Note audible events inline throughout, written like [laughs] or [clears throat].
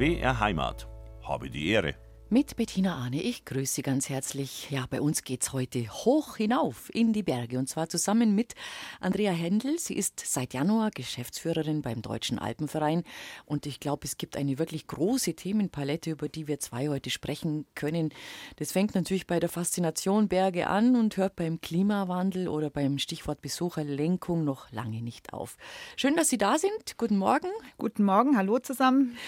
BR Heimat. Habe die Ehre. Mit Bettina Ahne, ich grüße Sie ganz herzlich. Ja, bei uns geht's heute hoch hinauf in die Berge und zwar zusammen mit Andrea Händel. Sie ist seit Januar Geschäftsführerin beim Deutschen Alpenverein und ich glaube, es gibt eine wirklich große Themenpalette, über die wir zwei heute sprechen können. Das fängt natürlich bei der Faszination Berge an und hört beim Klimawandel oder beim Stichwort Besucherlenkung noch lange nicht auf. Schön, dass Sie da sind. Guten Morgen. Guten Morgen, hallo zusammen.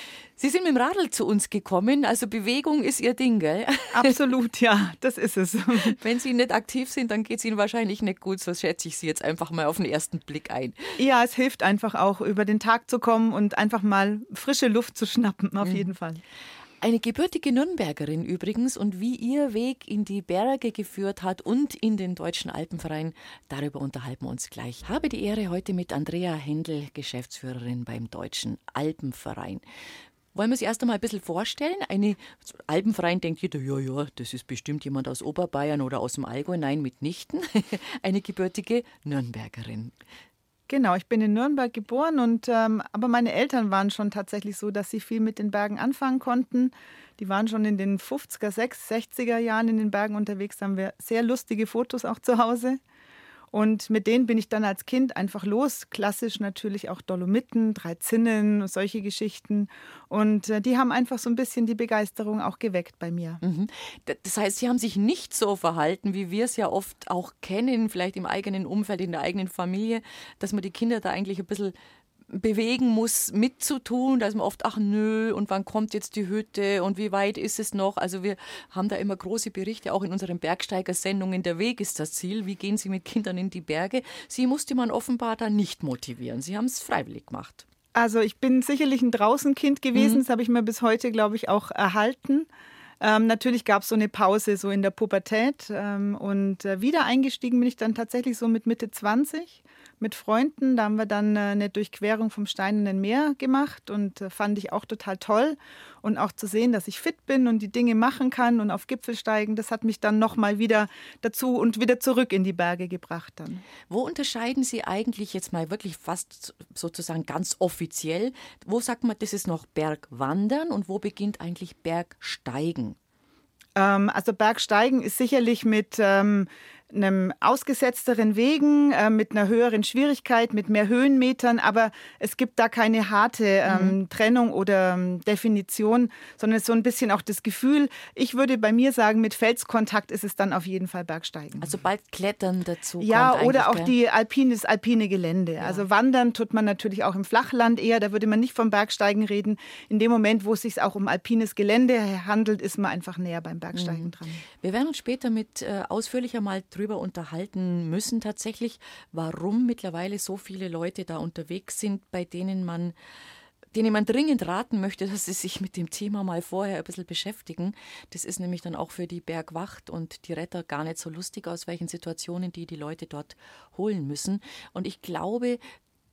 Sie sind mit dem Radl zu uns gekommen, also Bewegung ist Ihr Ding, gell? [laughs] Absolut, ja, das ist es. [laughs] Wenn Sie nicht aktiv sind, dann geht es Ihnen wahrscheinlich nicht gut, so schätze ich Sie jetzt einfach mal auf den ersten Blick ein. Ja, es hilft einfach auch, über den Tag zu kommen und einfach mal frische Luft zu schnappen, auf mhm. jeden Fall. Eine gebürtige Nürnbergerin übrigens und wie ihr Weg in die Berge geführt hat und in den Deutschen Alpenverein, darüber unterhalten wir uns gleich. Ich habe die Ehre heute mit Andrea Händel, Geschäftsführerin beim Deutschen Alpenverein. Wollen wir uns erst einmal ein bisschen vorstellen? Eine Alpenverein denkt jeder, ja, ja, das ist bestimmt jemand aus Oberbayern oder aus dem Allgäu. Nein, mitnichten. [laughs] Eine gebürtige Nürnbergerin. Genau, ich bin in Nürnberg geboren und ähm, aber meine Eltern waren schon tatsächlich so, dass sie viel mit den Bergen anfangen konnten. Die waren schon in den 50er, 60er Jahren in den Bergen unterwegs, haben wir sehr lustige Fotos auch zu Hause. Und mit denen bin ich dann als Kind einfach los. Klassisch natürlich auch Dolomiten, Drei Zinnen, solche Geschichten. Und äh, die haben einfach so ein bisschen die Begeisterung auch geweckt bei mir. Mhm. Das heißt, sie haben sich nicht so verhalten, wie wir es ja oft auch kennen, vielleicht im eigenen Umfeld, in der eigenen Familie, dass man die Kinder da eigentlich ein bisschen bewegen muss, mitzutun. Da ist man oft, ach nö, und wann kommt jetzt die Hütte und wie weit ist es noch? Also wir haben da immer große Berichte, auch in unseren Bergsteigersendungen. Der Weg ist das Ziel. Wie gehen Sie mit Kindern in die Berge? Sie musste man offenbar da nicht motivieren. Sie haben es freiwillig gemacht. Also ich bin sicherlich ein Draußenkind gewesen. Mhm. Das habe ich mir bis heute, glaube ich, auch erhalten. Ähm, natürlich gab es so eine Pause so in der Pubertät ähm, und äh, wieder eingestiegen bin ich dann tatsächlich so mit Mitte 20 mit Freunden. Da haben wir dann äh, eine Durchquerung vom Steinernen Meer gemacht und äh, fand ich auch total toll. Und auch zu sehen, dass ich fit bin und die Dinge machen kann und auf Gipfel steigen, das hat mich dann nochmal wieder dazu und wieder zurück in die Berge gebracht dann. Wo unterscheiden Sie eigentlich jetzt mal wirklich fast sozusagen ganz offiziell? Wo sagt man, das ist noch Bergwandern und wo beginnt eigentlich Bergsteigen? Ähm, also Bergsteigen ist sicherlich mit ähm, einem ausgesetzteren Wegen, äh, mit einer höheren Schwierigkeit, mit mehr Höhenmetern, aber es gibt da keine harte ähm, mhm. Trennung oder ähm, Definition, sondern so ein bisschen auch das Gefühl. Ich würde bei mir sagen, mit Felskontakt ist es dann auf jeden Fall Bergsteigen. Also bald Klettern dazu. Ja, oder auch die alpine, das alpine Gelände. Ja. Also Wandern tut man natürlich auch im Flachland eher, da würde man nicht vom Bergsteigen reden. In dem Moment, wo es sich auch um alpines Gelände handelt, ist man einfach näher beim Bergsteigen mhm. dran. Wir werden uns später mit äh, ausführlicher mal drüber drüber unterhalten müssen, tatsächlich, warum mittlerweile so viele Leute da unterwegs sind, bei denen man denen man dringend raten möchte, [laughs] dass sie sich mit dem Thema mal vorher ein bisschen beschäftigen. Das ist nämlich dann auch für die Bergwacht und die Retter gar nicht so lustig, aus welchen Situationen die die Leute dort holen müssen. Und ich glaube,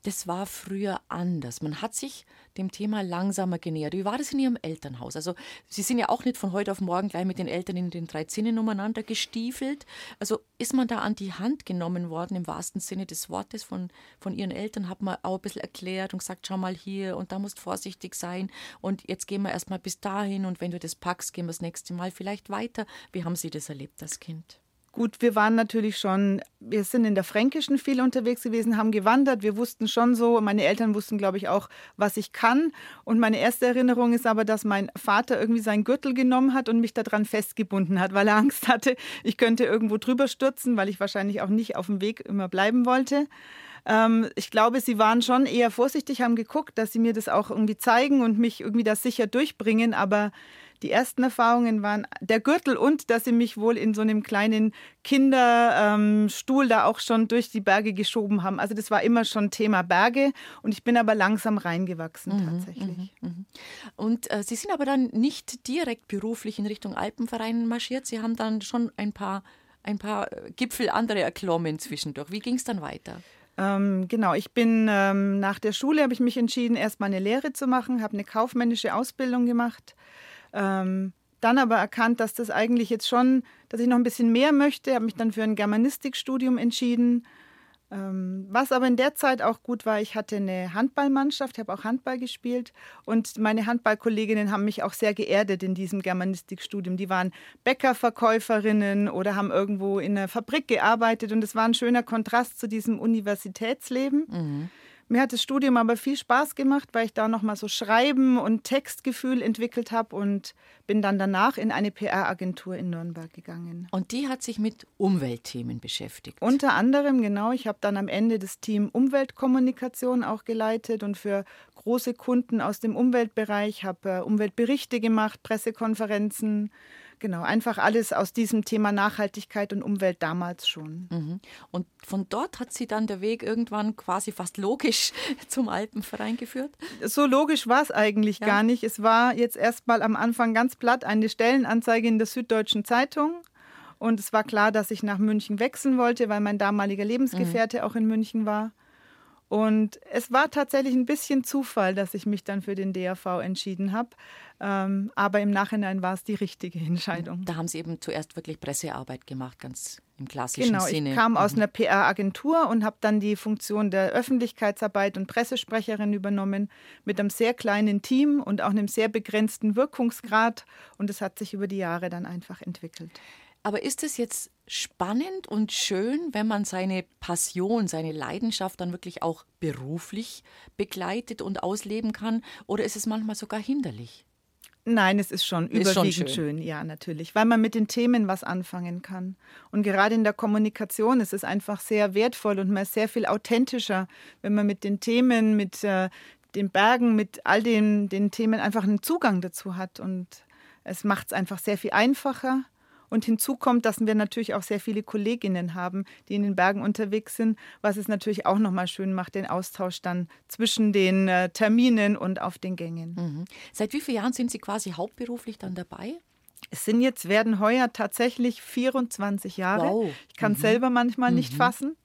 das war früher anders. Man hat sich dem Thema langsamer genähert. Wie war das in Ihrem Elternhaus? Also Sie sind ja auch nicht von heute auf morgen gleich mit den Eltern in den drei Zinnen umeinander gestiefelt. Also ist man da an die Hand genommen worden im wahrsten Sinne des Wortes von, von Ihren Eltern? Hat man auch ein bisschen erklärt und gesagt, schau mal hier und da musst vorsichtig sein und jetzt gehen wir erstmal bis dahin und wenn du das packst, gehen wir das nächste Mal vielleicht weiter. Wie haben Sie das erlebt als Kind? Gut, wir waren natürlich schon, wir sind in der Fränkischen viel unterwegs gewesen, haben gewandert. Wir wussten schon so, meine Eltern wussten, glaube ich, auch, was ich kann. Und meine erste Erinnerung ist aber, dass mein Vater irgendwie seinen Gürtel genommen hat und mich daran festgebunden hat, weil er Angst hatte, ich könnte irgendwo drüber stürzen, weil ich wahrscheinlich auch nicht auf dem Weg immer bleiben wollte. Ähm, ich glaube, sie waren schon eher vorsichtig, haben geguckt, dass sie mir das auch irgendwie zeigen und mich irgendwie da sicher durchbringen. Aber die ersten Erfahrungen waren der Gürtel und dass sie mich wohl in so einem kleinen Kinderstuhl ähm, da auch schon durch die Berge geschoben haben. Also das war immer schon Thema Berge und ich bin aber langsam reingewachsen mhm, tatsächlich. Mhm, mhm. Und äh, Sie sind aber dann nicht direkt beruflich in Richtung Alpenverein marschiert. Sie haben dann schon ein paar, ein paar äh, Gipfel andere erklommen zwischendurch. Wie ging es dann weiter? Ähm, genau, ich bin ähm, nach der Schule habe ich mich entschieden, erstmal eine Lehre zu machen, habe eine kaufmännische Ausbildung gemacht ähm, dann aber erkannt, dass das eigentlich jetzt schon, dass ich noch ein bisschen mehr möchte, habe mich dann für ein Germanistikstudium entschieden Ähm, was aber in der Zeit auch gut war, ich hatte eine Handballmannschaft, habe auch Handball gespielt und meine Handballkolleginnen haben mich auch sehr geerdet in diesem Germanistikstudium. Die waren Bäckerverkäuferinnen oder haben irgendwo in einer Fabrik gearbeitet und es war ein schöner Kontrast zu diesem Universitätsleben. Mhm. Mir hat das Studium aber viel Spaß gemacht, weil ich da nochmal so Schreiben und Textgefühl entwickelt habe und bin dann danach in eine PR-Agentur in Nürnberg gegangen. Und die hat sich mit Umweltthemen beschäftigt. Unter anderem, genau. Ich habe dann am Ende das Team Umweltkommunikation auch geleitet und für große Kunden aus dem Umweltbereich habe äh, Umweltberichte gemacht, Pressekonferenzen Genau, einfach alles aus diesem Thema Nachhaltigkeit und Umwelt damals schon. Mhm. Und von dort hat sie dann der Weg irgendwann quasi fast logisch [laughs] zum Alpenverein geführt? So logisch war es eigentlich ja. gar nicht. Es war jetzt erstmal am Anfang ganz platt eine Stellenanzeige in der Süddeutschen Zeitung. Und es war klar, dass ich nach München wechseln wollte, weil mein damaliger Lebensgefährte mhm. auch in München war. Und es war tatsächlich ein bisschen Zufall, dass ich mich dann für den DAV entschieden habe. Ähm, aber im Nachhinein war es die richtige [laughs] Entscheidung. Da haben Sie eben zuerst wirklich Pressearbeit gemacht, ganz im klassischen genau, Sinne. Genau, ich kam aus mhm. einer PR-Agentur und habe dann die Funktion der Öffentlichkeitsarbeit und Pressesprecherin übernommen mit einem sehr kleinen Team und auch einem sehr begrenzten Wirkungsgrad. Und es hat sich über die Jahre dann einfach entwickelt. Aber ist es jetzt spannend und schön, wenn man seine Passion, seine Leidenschaft dann wirklich auch beruflich begleitet und ausleben kann? Oder ist es manchmal sogar hinderlich? Nein, es ist schon ist überwiegend schon schön. schön. ja, natürlich, weil man mit den Themen was anfangen kann. Und gerade in der Kommunikation ist es einfach sehr wertvoll und man ist sehr viel authentischer, wenn man mit den Themen, mit äh, den Bergen, mit all den, den Themen einfach einen Zugang dazu hat. Und es macht es einfach sehr viel einfacher und hinzu kommt, dass wir natürlich auch sehr viele Kolleginnen haben, die in den Bergen unterwegs sind, was es natürlich auch nochmal schön macht, den Austausch dann zwischen den äh, Terminen und auf den Gängen. Mhm. Seit wie vielen Jahren sind Sie quasi hauptberuflich dann dabei? Es sind jetzt, werden heuer tatsächlich 24 Jahre. Wow. Ich kann es mhm. selber manchmal mhm. nicht fassen.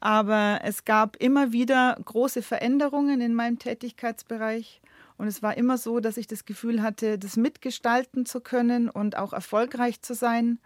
Aber es gab immer wieder große Veränderungen in meinem Tätigkeitsbereich. Und es war immer so, dass ich das Gefühl hatte, das mitgestalten zu können und auch erfolgreich zu sein.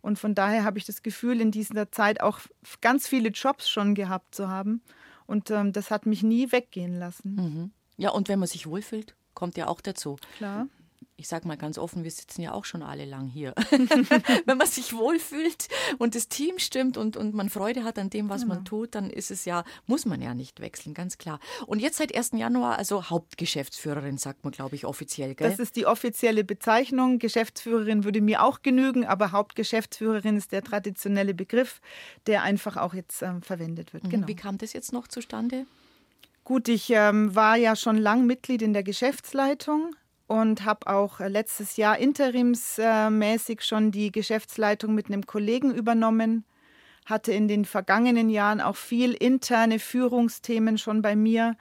Und von daher habe ich das Gefühl, in dieser Zeit auch ganz viele Jobs schon gehabt zu haben. Und ähm, das hat mich nie weggehen lassen. Mhm. Ja, und wenn man sich wohlfühlt, kommt ja auch dazu. Klar ich sage mal ganz offen, wir sitzen ja auch schon alle lang hier. [laughs] Wenn man sich wohlfühlt und das Team stimmt und, und man Freude hat an dem, was genau. man tut, dann ist es ja, muss man ja nicht wechseln, ganz klar. Und jetzt seit 1. Januar, also Hauptgeschäftsführerin, sagt man, glaube ich, offiziell. Gell? Das ist die offizielle Bezeichnung. Geschäftsführerin würde mir auch genügen, aber Hauptgeschäftsführerin ist der traditionelle Begriff, der einfach auch jetzt ähm, verwendet wird. Mhm. Genau. Wie kam das jetzt noch zustande? Gut, ich ähm, war ja schon lang Mitglied in der Geschäftsleitung und habe auch äh, letztes Jahr interimsmäßig schon die Geschäftsleitung mit einem Kollegen übernommen. Hatte in den vergangenen Jahren auch viel interne Führungsthemen schon bei mir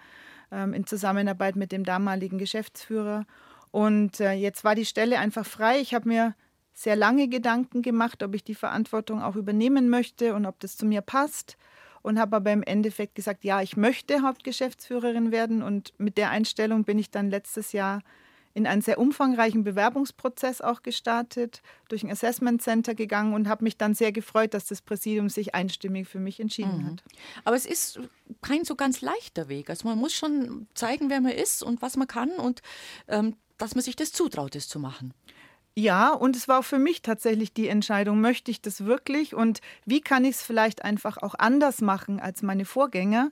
ähm, in Zusammenarbeit mit dem damaligen Geschäftsführer. Und äh, jetzt war die Stelle einfach frei. Ich habe mir sehr lange Gedanken gemacht, ob ich die Verantwortung auch übernehmen möchte und ob das zu mir passt. Und habe aber im Endeffekt gesagt, ja, ich möchte Hauptgeschäftsführerin werden. Und mit der Einstellung bin ich dann letztes Jahr in einen sehr umfangreichen Bewerbungsprozess auch gestartet, durch ein Assessment Center gegangen und habe mich dann sehr gefreut, dass das Präsidium sich einstimmig für mich entschieden mhm. hat. Aber es ist kein so ganz leichter Weg. Also man muss schon zeigen, wer man ist und was man kann und ähm, dass man sich das zutraut, das zu machen. Ja, und es war auch für mich tatsächlich die Entscheidung, möchte ich das wirklich und wie kann ich es vielleicht einfach auch anders machen als meine Vorgänger?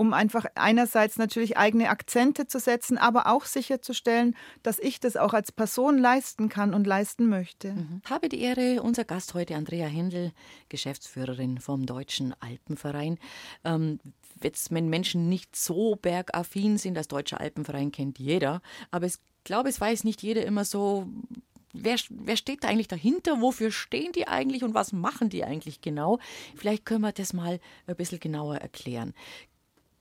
Um einfach einerseits natürlich eigene Akzente zu setzen, aber auch sicherzustellen, dass ich das auch als Person leisten kann und leisten möchte. Mhm. Habe die Ehre, unser Gast heute Andrea Händel, Geschäftsführerin vom Deutschen Alpenverein. Ähm, jetzt, wenn Menschen nicht so bergaffin sind, das Deutsche Alpenverein kennt jeder, aber ich glaube, es weiß nicht jeder immer so, Wer, wer, steht da eigentlich dahinter? Wofür stehen die eigentlich und was machen die eigentlich genau? Vielleicht können wir das mal ein bisschen genauer erklären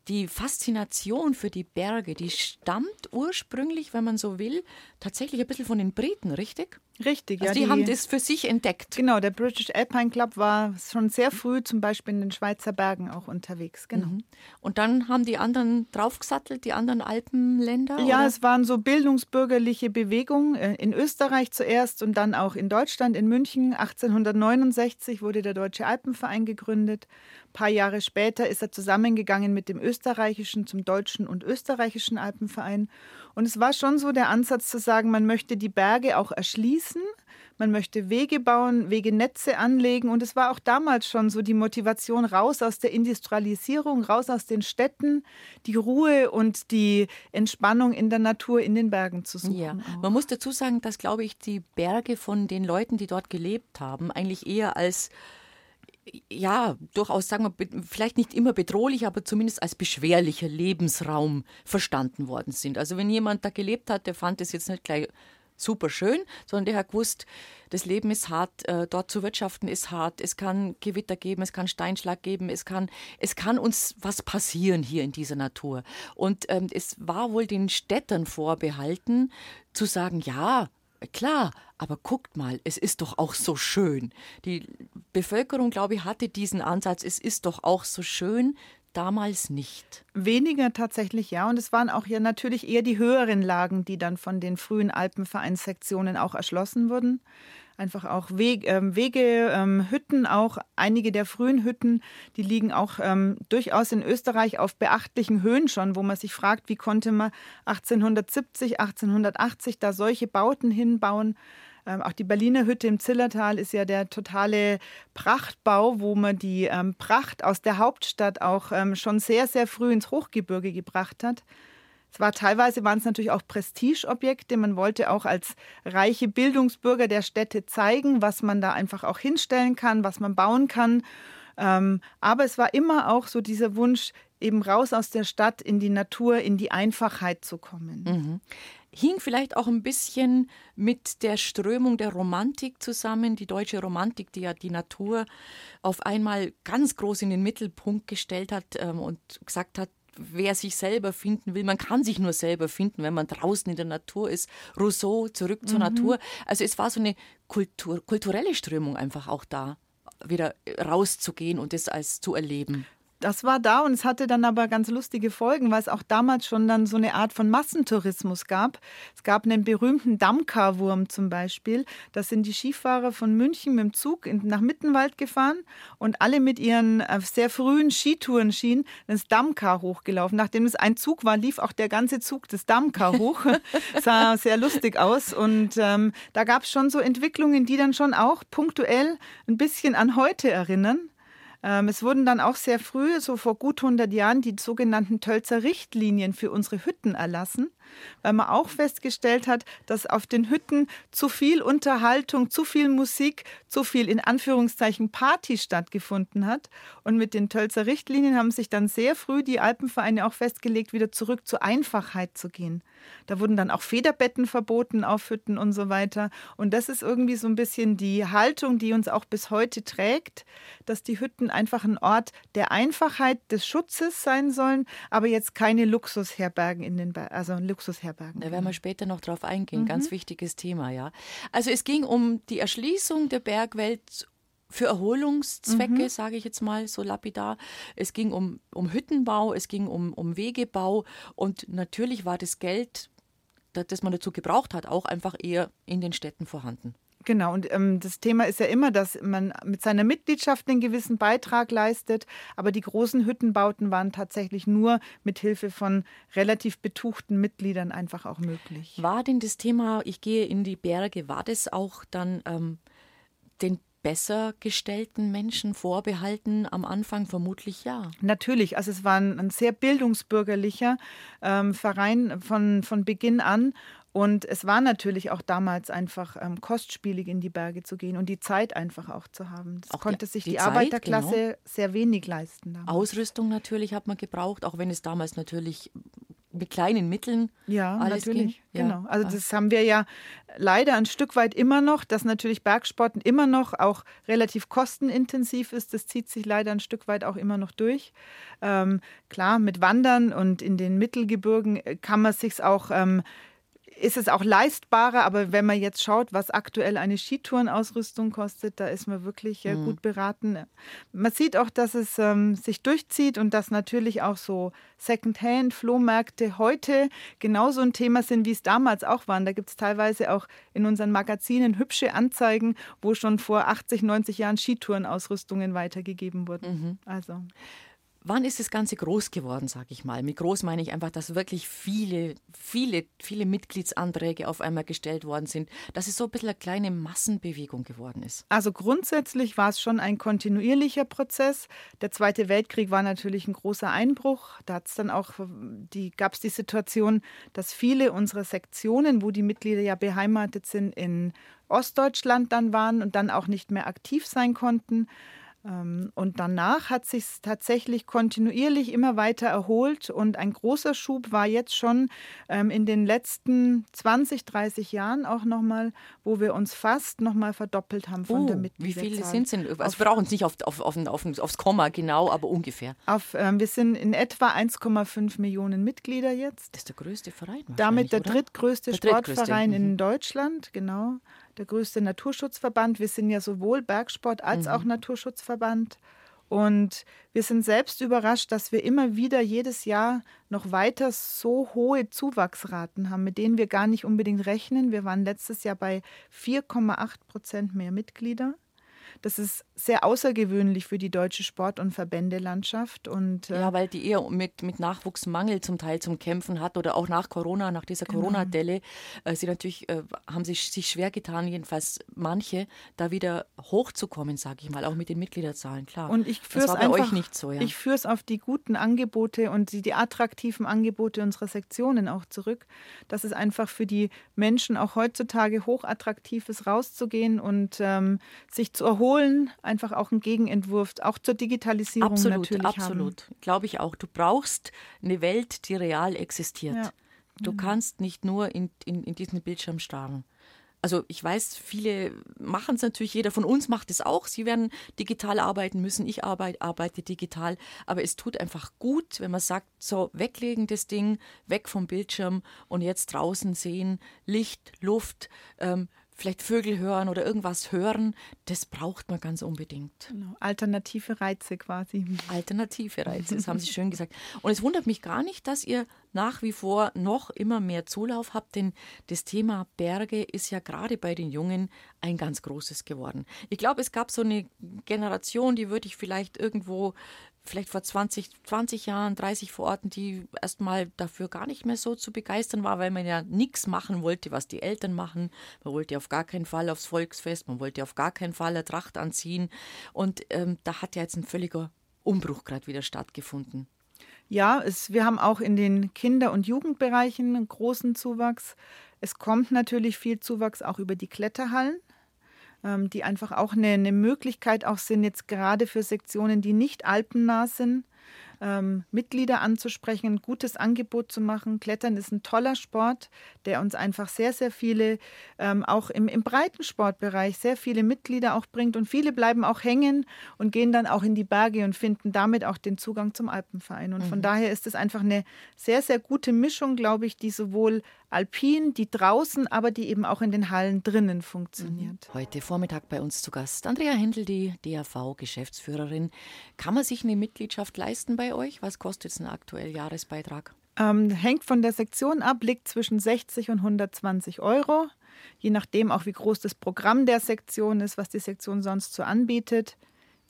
die Faszination für die Berge, die stammt ursprünglich, wenn man so will, tatsächlich ein bisschen von den Briten, richtig? Richtig, also ja. Die, haben das für sich entdeckt. Genau, der British Alpine Club war schon sehr früh zum Beispiel in den Schweizer Bergen auch unterwegs. Genau. Mhm. Und dann haben die anderen draufgesattelt, die anderen Alpenländer? Ja, oder? es waren so bildungsbürgerliche Bewegungen äh, in Österreich zuerst und dann auch in Deutschland, in München. 1869 wurde der Deutsche Alpenverein gegründet. Ein paar Jahre später ist er zusammengegangen mit dem österreichischen zum deutschen und österreichischen Alpenverein. Und es war schon so der Ansatz zu sagen, man möchte die Berge auch erschließen, man möchte Wege bauen, Wegenetze anlegen. Und es war auch damals schon so die Motivation raus aus der Industrialisierung, raus aus den Städten, die Ruhe und die Entspannung in der Natur, in den Bergen zu suchen. Ja. Man muss dazu sagen, dass, glaube ich, die Berge von den Leuten, die dort gelebt haben, eigentlich eher als ja, durchaus, sagen wir, vielleicht nicht immer bedrohlich, aber zumindest als beschwerlicher Lebensraum verstanden worden sind. Also wenn jemand da gelebt hat, der fand es jetzt nicht gleich super schön, sondern der hat gewusst, das Leben ist hart, äh, dort zu wirtschaften ist hart, es kann Gewitter geben, es kann Steinschlag geben, es kann, es kann uns was passieren hier in dieser Natur. Und ähm, es war wohl den Städtern vorbehalten, zu sagen, ja, Klar, aber guckt mal, es ist doch auch so schön. Die Bevölkerung, glaube ich, hatte diesen Ansatz, es ist doch auch so schön, damals nicht. Weniger tatsächlich, ja. Und es waren auch ja natürlich eher die höheren Lagen, die dann von den frühen Alpenvereinssektionen auch erschlossen wurden einfach auch Wege, ähm, Wege ähm, Hütten auch. Einige der frühen Hütten, die liegen auch ähm, durchaus in Österreich auf beachtlichen Höhen schon, wo man sich fragt, wie konnte man 1870, 1880 da solche Bauten hinbauen. Ähm, auch die Berliner Hütte im Zillertal ist ja der totale Prachtbau, wo man die ähm, Pracht aus der Hauptstadt auch ähm, schon sehr, sehr früh ins Hochgebirge gebracht hat. Es war teilweise waren es natürlich auch Prestigeobjekte. Man wollte auch als reiche Bildungsbürger der Städte zeigen, was man da einfach auch hinstellen kann, was man bauen kann. Ähm, aber es war immer auch so dieser Wunsch, eben raus aus der Stadt in die Natur, in die Einfachheit zu kommen. Mhm. Hing vielleicht auch ein bisschen mit der Strömung der Romantik zusammen, die deutsche Romantik, die ja die Natur auf einmal ganz groß in den Mittelpunkt gestellt hat ähm, und gesagt hat, wer sich selber finden will, man kann sich nur selber finden, wenn man draußen in der Natur ist. Rousseau, zurück zur mhm. Natur. Also es war so eine Kultur, kulturelle Strömung einfach auch da, wieder rauszugehen und das als zu erleben. Das war da und es hatte dann aber ganz lustige Folgen, weil es auch damals schon dann so eine Art von Massentourismus gab. Es gab einen berühmten Dammkarwurm zum Beispiel. Da sind die Skifahrer von München mit dem Zug nach Mittenwald gefahren und alle mit ihren äh, sehr frühen Skitourenschienen das Dammkar hochgelaufen. Nachdem es ein Zug war, lief auch der ganze Zug des Dammkar hoch. [laughs] sah sehr lustig aus und ähm, da gab es schon so Entwicklungen, die dann schon auch punktuell ein bisschen an heute erinnern. Ähm, es wurden dann auch sehr früh, so vor gut 100 Jahren, die sogenannten Tölzer Richtlinien für unsere Hütten erlassen weil man auch festgestellt hat, dass auf den Hütten zu viel Unterhaltung, zu viel Musik, zu viel in Anführungszeichen Party stattgefunden hat. Und mit den Tölzer Richtlinien haben sich dann sehr früh die Alpenvereine auch festgelegt, wieder zurück zur Einfachheit zu gehen. Da wurden dann auch Federbetten verboten auf Hütten und so weiter. Und das ist irgendwie so ein bisschen die Haltung, die uns auch bis heute trägt, dass die Hütten einfach ein Ort der Einfachheit, des Schutzes sein sollen, aber jetzt keine Luxusherbergen in den Bergen, also Luxusherbergen. Da werden wir später noch drauf eingehen. Mhm. Ganz wichtiges Thema, ja. Also es ging um die Erschließung der Bergwelt für Erholungszwecke, mhm. sage ich jetzt mal so lapidar. Es ging um, um Hüttenbau, es ging um, um Wegebau und natürlich war das Geld, das man dazu gebraucht hat, auch einfach eher in den Städten vorhanden. Genau, und ähm, das Thema ist ja immer, dass man mit seiner Mitgliedschaft einen gewissen Beitrag leistet, aber die großen Hüttenbauten waren tatsächlich nur mit Hilfe von relativ betuchten Mitgliedern einfach auch möglich. War denn das Thema, ich gehe in die Berge, war das auch dann ähm, den besser gestellten Menschen vorbehalten? Am Anfang vermutlich ja. Natürlich, also es war ein, ein sehr bildungsbürgerlicher ähm, Verein von, von Beginn an und es war natürlich auch damals einfach ähm, kostspielig, in die Berge zu gehen und die Zeit einfach auch zu haben. Das auch konnte sich die, die Zeit, Arbeiterklasse genau. sehr wenig leisten. Damals. Ausrüstung natürlich hat man gebraucht, auch wenn es damals natürlich mit kleinen Mitteln ja, alles natürlich, ging. Genau. Also das haben wir ja leider ein Stück weit immer noch, dass natürlich Bergsporten immer noch auch relativ kostenintensiv ist. Das zieht sich leider ein Stück weit auch immer noch durch. Ähm, klar, mit Wandern und in den Mittelgebirgen kann man sich auch ähm, ist es auch leistbarer, aber wenn man jetzt schaut, was aktuell eine Skitourenausrüstung kostet, da ist man wirklich äh, mhm. gut beraten. Man sieht auch, dass es ähm, sich durchzieht und dass natürlich auch so Secondhand-Flohmärkte heute genauso ein Thema sind, wie es damals auch waren. Da gibt es teilweise auch in unseren Magazinen hübsche Anzeigen, wo schon vor 80, 90 Jahren Skitourenausrüstungen weitergegeben wurden. Mhm. Also. Wann ist das Ganze groß geworden, sage ich mal? Mit groß meine ich einfach, dass wirklich viele, viele, viele Mitgliedsanträge auf einmal gestellt worden sind, dass es so ein bisschen eine kleine Massenbewegung geworden ist. Also grundsätzlich war es schon ein kontinuierlicher Prozess. Der Zweite Weltkrieg war natürlich ein großer Einbruch. Da hat's dann auch die, gab es die Situation, dass viele unserer Sektionen, wo die Mitglieder ja beheimatet sind, in Ostdeutschland dann waren und dann auch nicht mehr aktiv sein konnten. Ähm, und danach hat sich tatsächlich kontinuierlich immer weiter erholt und ein großer Schub war jetzt schon ähm, in den letzten 20, 30 Jahren auch nochmal, wo wir uns fast nochmal verdoppelt haben von uh, der Mitgliederzahl. Wie viele sind es denn? Also wir brauchen es nicht auf, auf, auf, aufs Komma genau, aber ungefähr. Auf, ähm, wir sind in etwa 1,5 Millionen Mitglieder jetzt. Das ist der größte Verein. Damit der drittgrößte der Sportverein drittgrößte. in mhm. Deutschland, genau der größte Naturschutzverband. Wir sind ja sowohl Bergsport als mhm. auch Naturschutzverband. Und wir sind selbst überrascht, dass wir immer wieder jedes Jahr noch weiter so hohe Zuwachsraten haben, mit denen wir gar nicht unbedingt rechnen. Wir waren letztes Jahr bei 4,8 Prozent mehr Mitglieder. Das ist sehr außergewöhnlich für die deutsche Sport- und Verbändelandschaft. Und, äh ja, weil die eher mit, mit Nachwuchsmangel zum Teil zum Kämpfen hat oder auch nach Corona, nach dieser genau. Corona-Delle, äh, sie natürlich äh, haben sich, sich schwer getan, jedenfalls manche, da wieder hochzukommen, sage ich mal, auch mit den Mitgliederzahlen, klar. Und ich führe es bei einfach, euch nicht so. Ja. Ich führe es auf die guten Angebote und die, die attraktiven Angebote unserer Sektionen auch zurück, dass es einfach für die Menschen auch heutzutage hochattraktiv ist, rauszugehen und ähm, sich zu erholen, einfach auch einen Gegenentwurf, auch zur Digitalisierung absolut, natürlich Absolut, glaube ich auch. Du brauchst eine Welt, die real existiert. Ja. Du mhm. kannst nicht nur in, in, in diesen Bildschirm starren. Also ich weiß, viele machen es natürlich, jeder von uns macht es auch. Sie werden digital arbeiten müssen, ich arbeite, arbeite digital. Aber es tut einfach gut, wenn man sagt, so weglegen das Ding, weg vom Bildschirm und jetzt draußen sehen, Licht, Luft, ähm, vielleicht Vögel hören oder irgendwas hören, das braucht man ganz unbedingt. Genau. Alternative Reize quasi. Alternative Reize, das haben Sie [laughs] schön gesagt. Und es wundert mich gar nicht, dass ihr nach wie vor noch immer mehr Zulauf habt, denn das Thema Berge ist ja gerade bei den Jungen ein ganz großes geworden. Ich glaube, es gab so eine Generation, die würde ich vielleicht irgendwo vielleicht vor 20, 20 Jahren, 30 Vororten, die erstmal dafür gar nicht mehr so zu begeistern war, weil man ja nichts machen wollte, was die Eltern machen. Man wollte auf gar keinen Fall aufs Volksfest, man wollte auf gar keinen Fall eine Tracht anziehen. Und ähm, da hat ja jetzt ein völliger Umbruch gerade wieder stattgefunden. Ja, es, wir haben auch in den Kinder- und Jugendbereichen einen großen Zuwachs. Es kommt natürlich viel Zuwachs auch über die Kletterhallen. Ähm, die einfach auch eine, eine Möglichkeit auch sind, jetzt gerade für Sektionen, die nicht alpennah sind, ähm, Mitglieder anzusprechen, ein gutes Angebot zu machen. Klettern ist ein toller Sport, der uns einfach sehr, sehr viele, ähm, auch im, im Breitensportbereich, sehr viele Mitglieder auch bringt. Und viele bleiben auch hängen und gehen dann auch in die Berge und finden damit auch den Zugang zum Alpenverein. Und mhm. von daher ist es einfach eine sehr, sehr gute Mischung, glaube ich, die sowohl alpin, die draußen, aber die eben auch in den Hallen drinnen funktioniert. Mhm. Heute Vormittag bei uns zu Gast Andrea Händel, die DAV-Geschäftsführerin. Kann man sich eine Mitgliedschaft leisten bei euch? Was kostet es ein aktuell Jahresbeitrag? Ähm, hängt von der Sektion ab, liegt zwischen 60 und 120 Euro. Je nachdem auch, wie groß das Programm der Sektion ist, was die Sektion sonst so anbietet.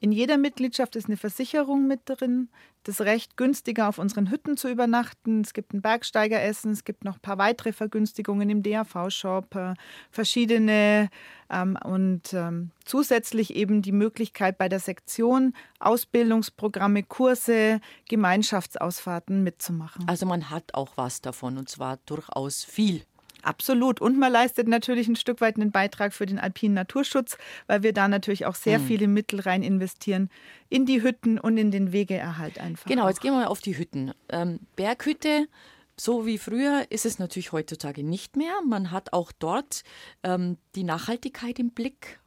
In jeder Mitgliedschaft ist eine Versicherung mit drin, das Recht, günstiger auf unseren Hütten zu übernachten. Es gibt ein Bergsteigeressen, es gibt noch ein paar weitere Vergünstigungen im DAV-Shop, äh, verschiedene ähm, und ähm, zusätzlich eben die Möglichkeit bei der Sektion Ausbildungsprogramme, Kurse, Gemeinschaftsausfahrten mitzumachen. Also man hat auch was davon und zwar durchaus viel. Absolut. Und man leistet natürlich ein Stück weit einen Beitrag für den alpinen Naturschutz, weil wir da natürlich auch sehr mhm. viele Mittel rein investieren in die Hütten und in den Wegeerhalt einfach. Genau, auch. jetzt gehen wir mal auf die Hütten. Ähm, Berghütte, so wie früher ist es natürlich heutzutage nicht mehr. Man hat auch dort ähm, die Nachhaltigkeit im Blick.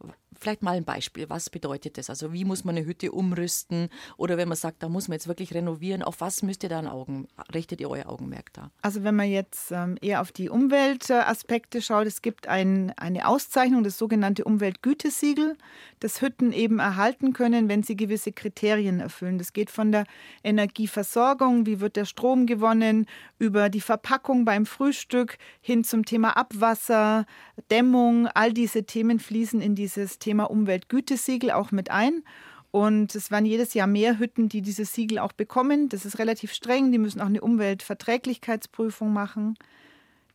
Vielleicht mal ein Beispiel. Was bedeutet das? Also wie muss man eine Hütte umrüsten? Oder wenn man sagt, da muss man jetzt wirklich renovieren, auf was müsst ihr da Augen, richtet ihr euer Augenmerk da? Also wenn man jetzt ähm, eher auf die Umweltaspekte schaut, es gibt ein, eine Auszeichnung, das sogenannte Umweltgütesiegel, das Hütten eben erhalten können, wenn sie gewisse Kriterien erfüllen. Das geht von der Energieversorgung, wie wird der Strom gewonnen, über die Verpackung beim Frühstück hin zum Thema Abwasser, Dämmung, all diese Themen fließen in dieses Thema Umweltgütesiegel auch mit ein. Und es werden jedes Jahr mehr Hütten, die dieses Siegel auch bekommen. Das ist relativ streng. Die müssen auch eine Umweltverträglichkeitsprüfung machen.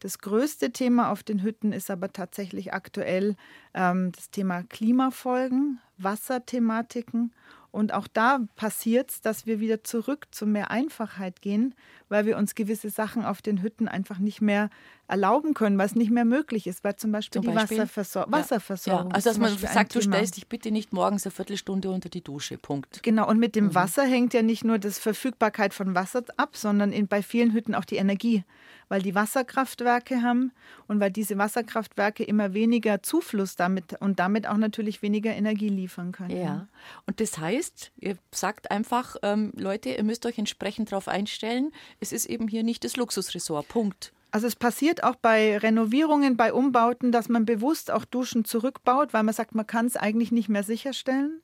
Das größte Thema auf den Hütten ist aber tatsächlich aktuell ähm, das Thema Klimafolgen, Wasserthematiken und auch da passiert es, dass wir wieder zurück zu mehr Einfachheit gehen, weil wir uns gewisse Sachen auf den Hütten einfach nicht mehr erlauben können, weil es nicht mehr möglich ist, weil zum Beispiel, zum Beispiel? die Wasserversor ja. Wasserversorgung. Ja. Also dass man sagt, du stellst dich bitte nicht morgens eine Viertelstunde unter die Dusche. Punkt. Genau, und mit dem mhm. Wasser hängt ja nicht nur das Verfügbarkeit von Wasser ab, sondern in, bei vielen Hütten auch die Energie weil die Wasserkraftwerke haben und weil diese Wasserkraftwerke immer weniger Zufluss damit und damit auch natürlich weniger Energie liefern können. Ja, und das heißt, ihr sagt einfach, ähm, Leute, ihr müsst euch entsprechend darauf einstellen, es ist eben hier nicht das Luxusressort. Punkt. Also es passiert auch bei Renovierungen, bei Umbauten, dass man bewusst auch Duschen zurückbaut, weil man sagt, man kann es eigentlich nicht mehr sicherstellen.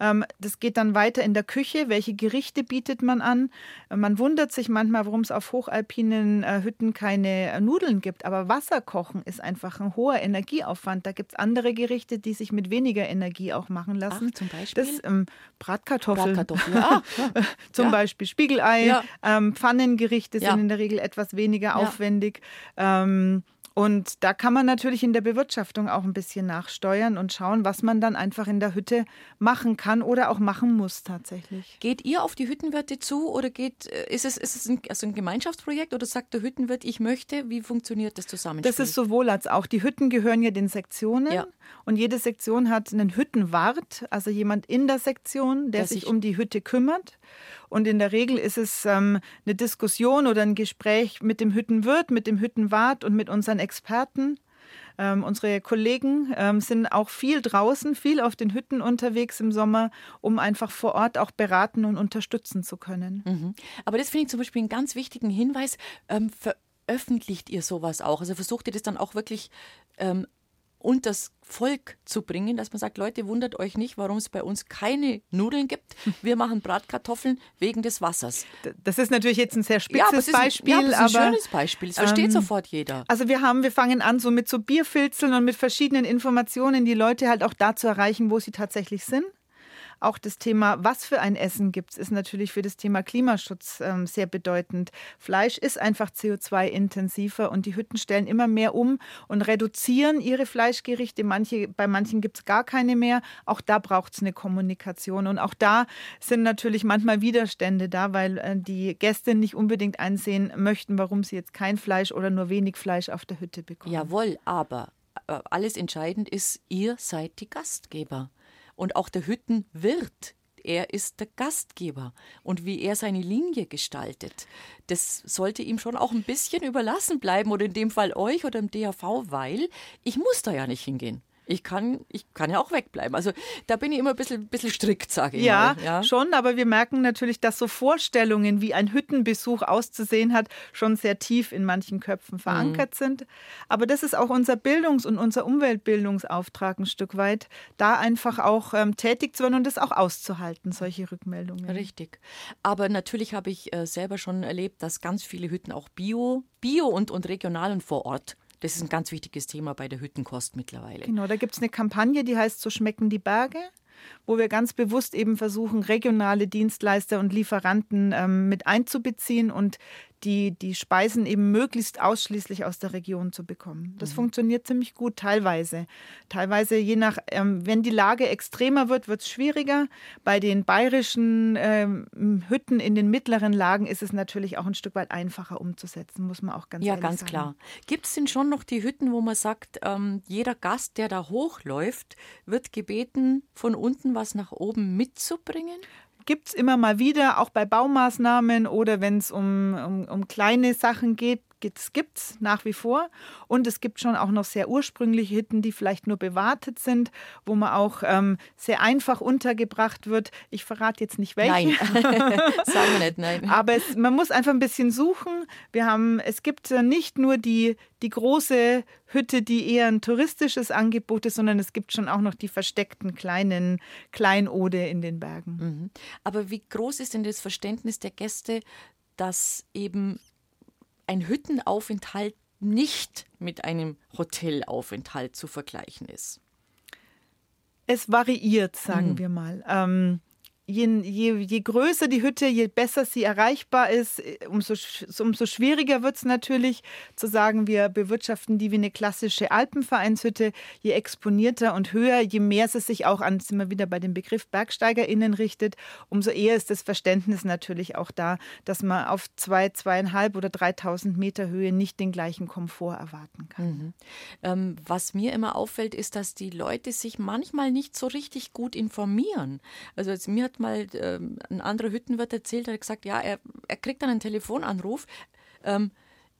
Ähm, das geht dann weiter in der Küche. Welche Gerichte bietet man an? Man wundert sich manchmal, warum es auf hochalpinen äh, Hütten keine äh, Nudeln gibt. Aber Wasser kochen ist einfach ein hoher Energieaufwand. Da gibt es andere Gerichte, die sich mit weniger Energie auch machen lassen. Ach, zum Beispiel? Das, ähm, Bratkartoffeln. Bratkartoffeln, ja. [laughs] [laughs] zum ja. Beispiel Spiegelei. Ähm, Pfannengerichte sind in der Regel etwas weniger aufwendig. Ähm, und da kann man natürlich in der Bewirtschaftung auch ein bisschen nachsteuern und schauen, was man dann einfach in der Hütte machen kann oder auch machen muss tatsächlich. Geht ihr auf die Hüttenwirte zu oder geht, äh, ist es, ist es ein, also ein Gemeinschaftsprojekt oder sagt der Hüttenwirt, ich möchte? Wie funktioniert das zusammen? Das ist sowohl als auch. Die Hütten gehören ja den Sektionen ja. und jede Sektion hat einen Hüttenwart, also jemand in der Sektion, der, der sich um die Hütte kümmert. Und in der Regel ist es ähm, eine Diskussion oder ein Gespräch mit dem Hüttenwirt, mit dem Hüttenwart und mit unseren Experten. Ähm, unsere Kollegen ähm, sind auch viel draußen, viel auf den Hütten unterwegs im Sommer, um einfach vor Ort auch beraten und unterstützen zu können. Mhm. Aber das finde ich zum Beispiel einen ganz wichtigen Hinweis. Ähm, veröffentlicht ihr sowas auch? Also versucht ihr das dann auch wirklich ähm, und das Volk zu bringen, dass man sagt, Leute, wundert euch nicht, warum es bei uns keine Nudeln gibt. [laughs] Wir machen Bratkartoffeln wegen des Wassers. Das ist natürlich jetzt ein sehr spitzes ja, Beispiel. Ein, ja, aber, ein schönes Beispiel. Das versteht ähm, sofort jeder. Also wir haben, wir fangen an so mit so Bierfilzeln und mit verschiedenen Informationen, die Leute halt auch da zu erreichen, wo sie tatsächlich sind. Auch das Thema, was für ein Essen gibt es, ist natürlich für das Thema Klimaschutz ähm, sehr bedeutend. Fleisch ist einfach CO2-intensiver und die Hütten stellen immer mehr um und reduzieren ihre Fleischgerichte. Manche, bei manchen gibt es gar keine mehr. Auch da braucht es eine Kommunikation. Und auch da sind natürlich manchmal Widerstände da, weil äh, die Gäste nicht unbedingt einsehen möchten, warum sie jetzt kein Fleisch oder nur wenig Fleisch auf der Hütte bekommen. Jawohl, aber äh, alles entscheidend ist, ihr seid die Gastgeber. Und auch der Hüttenwirt, er ist der Gastgeber. Und wie er seine Linie gestaltet, das sollte ihm schon auch ein bisschen überlassen bleiben oder in dem Fall euch oder im DAV, weil ich muss da ja nicht hingehen ich kann, ich kann ja auch wegbleiben. Also da bin ich immer ein bisschen, bisschen strikt, sage ich ja, mal. Ja, schon, aber wir merken natürlich, dass so Vorstellungen, wie ein Hüttenbesuch auszusehen hat, schon sehr tief in manchen Köpfen mhm. verankert mhm. sind. Aber das ist auch unser Bildungs- und unser Umweltbildungsauftrag ein Stück weit, da einfach auch ähm, tätig zu werden und das auch auszuhalten, solche Rückmeldungen. Richtig. Aber natürlich habe ich äh, selber schon erlebt, dass ganz viele Hütten auch Bio, Bio und, und regional und vor Ort das ist ein ganz wichtiges Thema bei der Hüttenkost mittlerweile. Genau, da gibt es eine Kampagne, die heißt So schmecken die Berge wo wir ganz bewusst eben versuchen, regionale Dienstleister und Lieferanten ähm, mit einzubeziehen und die, die Speisen eben möglichst ausschließlich aus der Region zu bekommen. Das mhm. funktioniert ziemlich gut, teilweise. Teilweise, je nach, ähm, wenn die Lage extremer wird, wird es schwieriger. Bei den bayerischen ähm, Hütten in den mittleren Lagen ist es natürlich auch ein Stück weit einfacher umzusetzen, muss man auch ganz ja, ehrlich sagen. Ja, ganz klar. Gibt es denn schon noch die Hütten, wo man sagt, ähm, jeder Gast, der da hochläuft, wird gebeten, von unten was nach oben mitzubringen? Gibt es immer mal wieder, auch bei Baumaßnahmen oder wenn es um, um, um kleine Sachen geht, gibt es nach wie vor. Und es gibt schon auch noch sehr ursprüngliche Hütten, die vielleicht nur bewartet sind, wo man auch ähm, sehr einfach untergebracht wird. Ich verrate jetzt nicht welche. Nein, [laughs] sagen wir nicht, nein. Aber es, man muss einfach ein bisschen suchen. Wir haben, es gibt nicht nur die, die große Hütte, die eher ein touristisches Angebot ist, sondern es gibt schon auch noch die versteckten kleinen Kleinode in den Bergen. Mhm. Aber wie groß ist denn das Verständnis der Gäste, dass eben ein Hüttenaufenthalt nicht mit einem Hotelaufenthalt zu vergleichen ist? Es variiert, sagen mhm. wir mal. Ähm, je, je, je größer die Hütte, je besser sie erreichbar ist, äh, umso, umso schwieriger wird es natürlich zu sagen, wir bewirtschaften die wie eine klassische Alpenvereinshütte. Je exponierter und höher, je mehr sie sich auch an, sind wir wieder bei dem Begriff BergsteigerInnen richtet, umso eher ist das Verständnis natürlich auch da, dass man auf zwei, zweieinhalb oder 3000 Meter Höhe nicht den gleichen Komfort erwarten kann. Mhm. Ähm, was mir immer auffällt, ist, dass die Leute sich manchmal nicht so richtig gut informieren. Also mir hat mal ähm, ein anderer Hüttenwirt erzählt, er hat gesagt, ja, er, er kriegt dann einen Telefonanruf, ähm,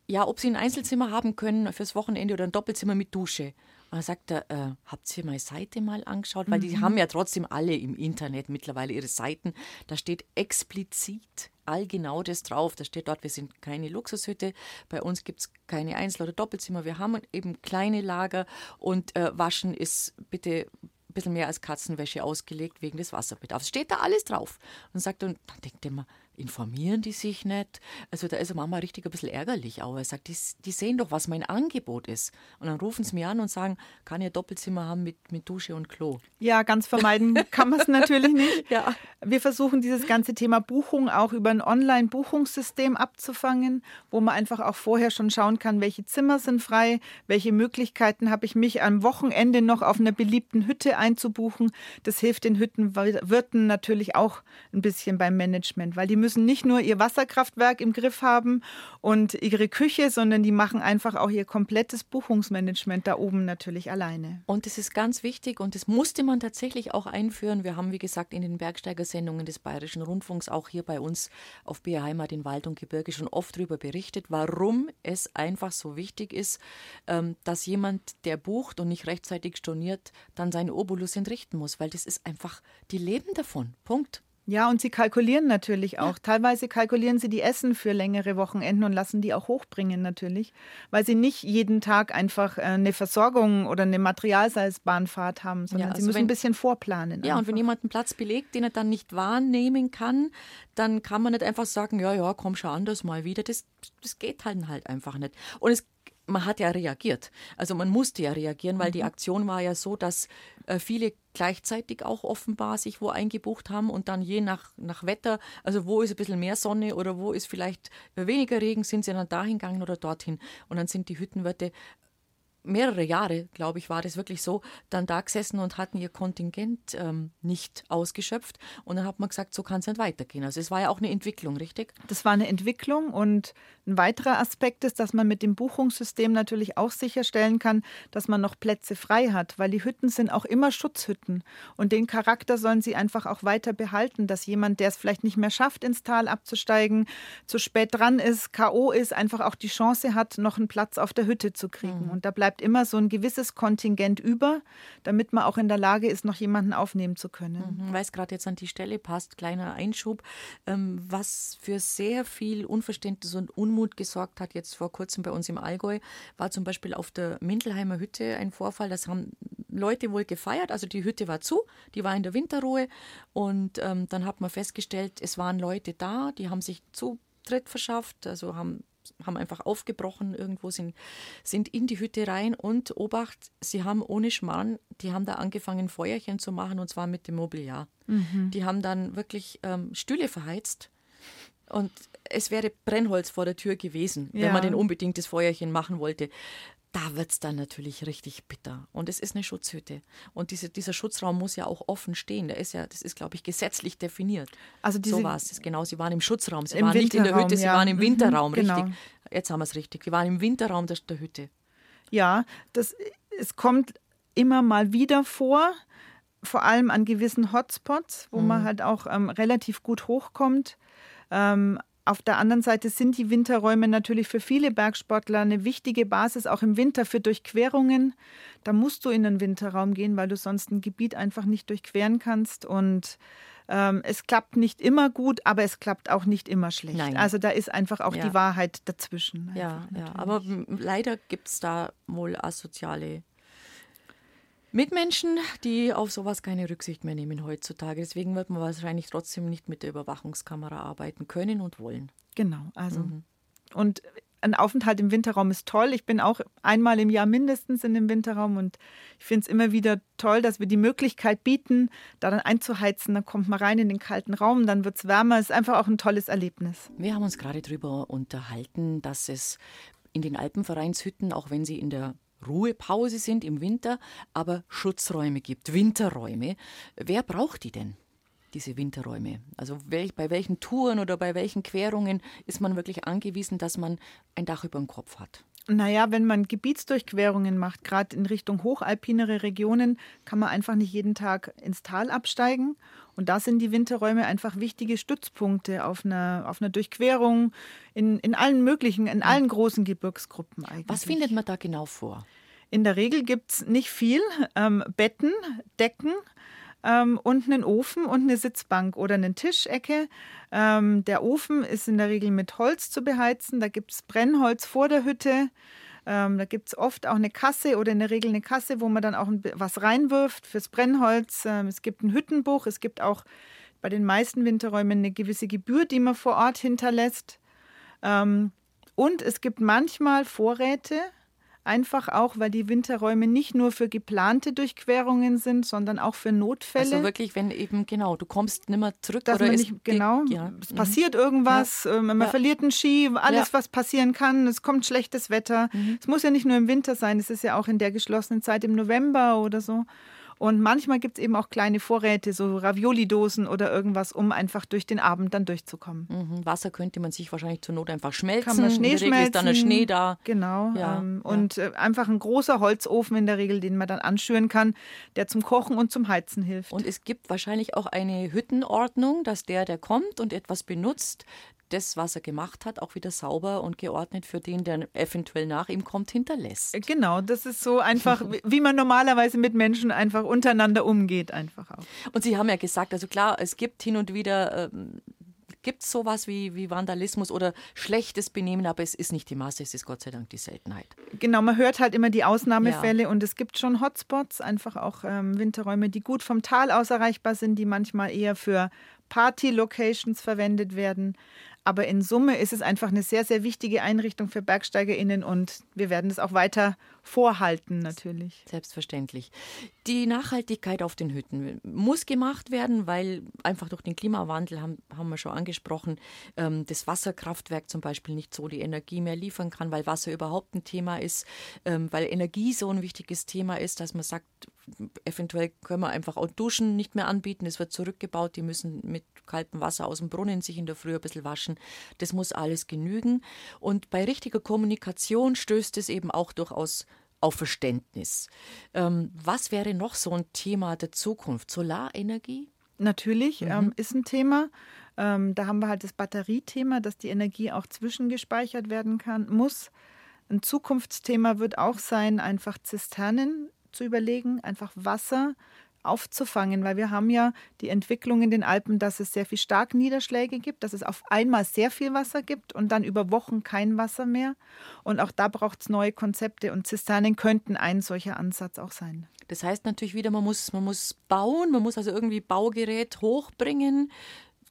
ja, ob sie ein Einzelzimmer haben können fürs Wochenende oder ein Doppelzimmer mit Dusche. Und dann sagt er, äh, habt ihr meine Seite mal angeschaut? Weil mhm. die haben ja trotzdem alle im Internet mittlerweile ihre Seiten. Da steht explizit allgenau das drauf. Da steht dort, wir sind keine Luxushütte, bei uns gibt es keine Einzel- oder Doppelzimmer. Wir haben eben kleine Lager und äh, Waschen ist bitte ein bisschen mehr als Katzenwäsche ausgelegt wegen des Wasserbedarfs. Steht da alles drauf. Und sagt, und dann denkt er mal, informieren die sich nicht? Also da ist Mama richtig ein bisschen ärgerlich auch. Er sagt, die, die, sehen doch, was mein Angebot ist. Und dann rufen sie mir an und sagen, kann ihr Doppelzimmer haben mit, mit Dusche und Klo? Ja, ganz vermeiden [laughs] kann man es natürlich nicht. Ja. Wir versuchen dieses ganze Thema Buchung auch über ein Online-Buchungssystem abzufangen, wo man einfach auch vorher schon schauen kann, welche Zimmer sind frei, welche Möglichkeiten habe ich mich am Wochenende noch auf einer beliebten Hütte einzubuchen. Das hilft den Hüttenwirten natürlich auch ein bisschen beim Management, weil die müssen müssen nicht nur ihr Wasserkraftwerk im Griff haben und ihre Küche, sondern die machen einfach auch ihr komplettes Buchungsmanagement da oben natürlich alleine. Und das ist ganz wichtig und das musste man tatsächlich auch einführen. Wir haben, wie gesagt, in den Bergsteigersendungen des Bayerischen Rundfunks auch hier bei uns auf BR Heimat in Wald und Gebirge schon oft darüber berichtet, warum es einfach so wichtig ist, ähm, dass jemand, der bucht und nicht rechtzeitig storniert, dann seinen Obolus entrichten muss, weil das ist einfach, die leben davon. Punkt. Ja, und sie kalkulieren natürlich auch. Ja. Teilweise kalkulieren sie die Essen für längere Wochenenden und lassen die auch hochbringen natürlich, weil sie nicht jeden Tag einfach äh, eine Versorgung oder eine Materialseilbahnfahrt haben, sondern ja, also sie müssen wenn, ein bisschen vorplanen. Ja, einfach. und wenn jemand einen Platz belegt, den er dann nicht wahrnehmen kann, dann kann man nicht einfach sagen, ja, ja, komm schon anders mal wieder. Das, das geht halt, halt einfach nicht. Und es man hat ja reagiert. Also man musste ja reagieren, weil mhm. die Aktion war ja so, dass äh, viele gleichzeitig auch offenbar sich wo eingebucht haben und dann je nach, nach Wetter, also wo ist ein bisschen mehr Sonne oder wo ist vielleicht weniger Regen, sind sie dann dahin gegangen oder dorthin. Und dann sind die Hüttenwirte mehrere Jahre, glaube ich, war das wirklich so, dann da gesessen und hatten ihr Kontingent ähm, nicht ausgeschöpft. Und dann hat man gesagt, so kann es nicht weitergehen. Also es war ja auch eine Entwicklung, richtig? Das war eine Entwicklung und ein weiterer Aspekt ist, dass man mit dem Buchungssystem natürlich auch sicherstellen kann, dass man noch Plätze frei hat, weil die Hütten sind auch immer Schutzhütten. Und den Charakter sollen sie einfach auch weiter behalten, dass jemand, der es vielleicht nicht mehr schafft, ins Tal abzusteigen, zu spät dran ist, K.O. ist, einfach auch die Chance hat, noch einen Platz auf der Hütte zu kriegen. Mhm. Und da bleibt bleibt immer so ein gewisses Kontingent über, damit man auch in der Lage ist, noch jemanden aufnehmen zu können. Mhm, weil es gerade jetzt an die Stelle passt, kleiner Einschub, ähm, was für sehr viel Unverständnis und Unmut gesorgt hat, jetzt vor kurzem bei uns im Allgäu, war zum Beispiel auf der Mindelheimer Hütte ein Vorfall, das haben Leute wohl gefeiert, also die Hütte war zu, die war in der Winterruhe. Und ähm, dann hat man festgestellt, es waren Leute da, die haben sich Zutritt verschafft, also haben haben einfach aufgebrochen, irgendwo sind, sind in die Hütte rein und Obacht, sie haben ohne Schmarrn, die haben da angefangen, Feuerchen zu machen und zwar mit dem Mobiliar. Mhm. Die haben dann wirklich ähm, Stühle verheizt und es wäre Brennholz vor der Tür gewesen, ja. wenn man denn unbedingt das Feuerchen machen wollte da wird es dann natürlich richtig bitter. Und es ist eine Schutzhütte. Und diese, dieser Schutzraum muss ja auch offen stehen. Der ist ja, das ist, glaube ich, gesetzlich definiert. Also diese, so war es. Genau, sie waren im Schutzraum. Sie waren nicht in der Hütte, sie ja. waren im mhm, Winterraum, genau. richtig. Jetzt haben wir es richtig. Sie waren im Winterraum der, der Hütte. Ja, das, es kommt immer mal wieder vor, vor allem an gewissen Hotspots, wo mhm. man halt auch ähm, relativ gut hochkommt. Ähm, auf der anderen Seite sind die Winterräume natürlich für viele Bergsportler eine wichtige Basis, auch im Winter für Durchquerungen. Da musst du in den Winterraum gehen, weil du sonst ein Gebiet einfach nicht durchqueren kannst. Und ähm, es klappt nicht immer gut, aber es klappt auch nicht immer schlecht. Nein. Also da ist einfach auch ja. die Wahrheit dazwischen. Ja, ja, aber leider gibt es da wohl asoziale Mitmenschen, die auf sowas keine Rücksicht mehr nehmen heutzutage. Deswegen wird man wahrscheinlich trotzdem nicht mit der Überwachungskamera arbeiten können und wollen. Genau, also. Mhm. Und ein Aufenthalt im Winterraum ist toll. Ich bin auch einmal im Jahr mindestens in dem Winterraum und ich finde es immer wieder toll, dass wir die Möglichkeit bieten, da dann einzuheizen. Dann kommt man rein in den kalten Raum, dann wird es wärmer. Es ist einfach auch ein tolles Erlebnis. Wir haben uns gerade darüber unterhalten, dass es in den Alpenvereinshütten, auch wenn sie in der Ruhepause sind im Winter, aber Schutzräume gibt, Winterräume. Wer braucht die denn? diese Winterräume? Also welch, bei welchen Touren oder bei welchen Querungen ist man wirklich angewiesen, dass man ein Dach über dem Kopf hat? Naja, wenn man Gebietsdurchquerungen macht, gerade in Richtung hochalpinere Regionen, kann man einfach nicht jeden Tag ins Tal absteigen. Und da sind die Winterräume einfach wichtige Stützpunkte auf einer, auf einer Durchquerung in, in allen möglichen, in allen großen Gebirgsgruppen eigentlich. Was findet man da genau vor? In der Regel gibt es nicht viel. Ähm, Betten, Decken ähm, und einen Ofen und eine Sitzbank oder eine Tischecke. Ähm, der Ofen ist in der Regel mit Holz zu beheizen. Da gibt es Brennholz vor der Hütte. Ähm, da gibt es oft auch eine Kasse oder in der Regel eine Kasse, wo man dann auch was reinwirft fürs Brennholz. Ähm, es gibt ein Hüttenbuch. Es gibt auch bei den meisten Winterräumen eine gewisse Gebühr, die man vor Ort hinterlässt. Ähm, und es gibt manchmal Vorräte, Einfach auch, weil die Winterräume nicht nur für geplante Durchquerungen sind, sondern auch für Notfälle. Also wirklich, wenn eben, genau, du kommst nicht mehr zurück Dass oder nicht, genau, ja. es mhm. passiert irgendwas, ja. Ähm, man ja. verliert einen Ski, alles, was passieren kann, es kommt schlechtes Wetter. Mhm. Es muss ja nicht nur im Winter sein, es ist ja auch in der geschlossenen Zeit im November oder so. Und manchmal gibt es eben auch kleine Vorräte, so Ravioli-Dosen oder irgendwas, um einfach durch den Abend dann durchzukommen. Mhm. Wasser könnte man sich wahrscheinlich zur Not einfach schmelzen. Kann man Schnee schmelzen. ist dann der Schnee da. Genau. Ja, ähm, ja. Und äh, einfach ein großer Holzofen in der Regel, den man dann anschüren kann, der zum Kochen und zum Heizen hilft. Und es gibt wahrscheinlich auch eine Hüttenordnung, dass der, der kommt und etwas benutzt, das, was er gemacht hat, auch wieder sauber und geordnet für den, der eventuell nach ihm kommt, hinterlässt. Äh, genau, das ist so einfach, [laughs] wie man normalerweise mit Menschen einfach untereinander umgeht, einfach auch. Und Sie haben ja gesagt, also klar, es gibt hin und wieder. Ähm, Gibt es sowas wie, wie Vandalismus oder schlechtes Benehmen, aber es ist nicht die Masse, es ist Gott sei Dank die Seltenheit. Genau, man hört halt immer die Ausnahmefälle ja. und es gibt schon Hotspots, einfach auch ähm, Winterräume, die gut vom Tal aus erreichbar sind, die manchmal eher für Party-Locations verwendet werden. Aber in Summe ist es einfach eine sehr, sehr wichtige Einrichtung für BergsteigerInnen und wir werden es auch weiter vorhalten, natürlich. Selbstverständlich. Die Nachhaltigkeit auf den Hütten muss gemacht werden, weil einfach durch den Klimawandel, haben, haben wir schon angesprochen, ähm, das Wasserkraftwerk zum Beispiel nicht so die Energie mehr liefern kann, weil Wasser überhaupt ein Thema ist, ähm, weil Energie so ein wichtiges Thema ist, dass man sagt, eventuell können wir einfach auch Duschen nicht mehr anbieten. Es wird zurückgebaut. Die müssen mit kaltem Wasser aus dem Brunnen sich in der Früh ein bisschen waschen. Das muss alles genügen. Und bei richtiger Kommunikation stößt es eben auch durchaus auf Verständnis. Ähm, was wäre noch so ein Thema der Zukunft? Solarenergie? Natürlich mhm. ähm, ist ein Thema. Ähm, da haben wir halt das Batteriethema, dass die Energie auch zwischengespeichert werden kann, muss. Ein Zukunftsthema wird auch sein, einfach Zisternen zu überlegen, einfach Wasser aufzufangen, weil wir haben ja die Entwicklung in den Alpen, dass es sehr viel stark Niederschläge gibt, dass es auf einmal sehr viel Wasser gibt und dann über Wochen kein Wasser mehr. Und auch da braucht es neue Konzepte und Zisternen könnten ein solcher Ansatz auch sein. Das heißt natürlich wieder, man muss, man muss bauen, man muss also irgendwie Baugerät hochbringen.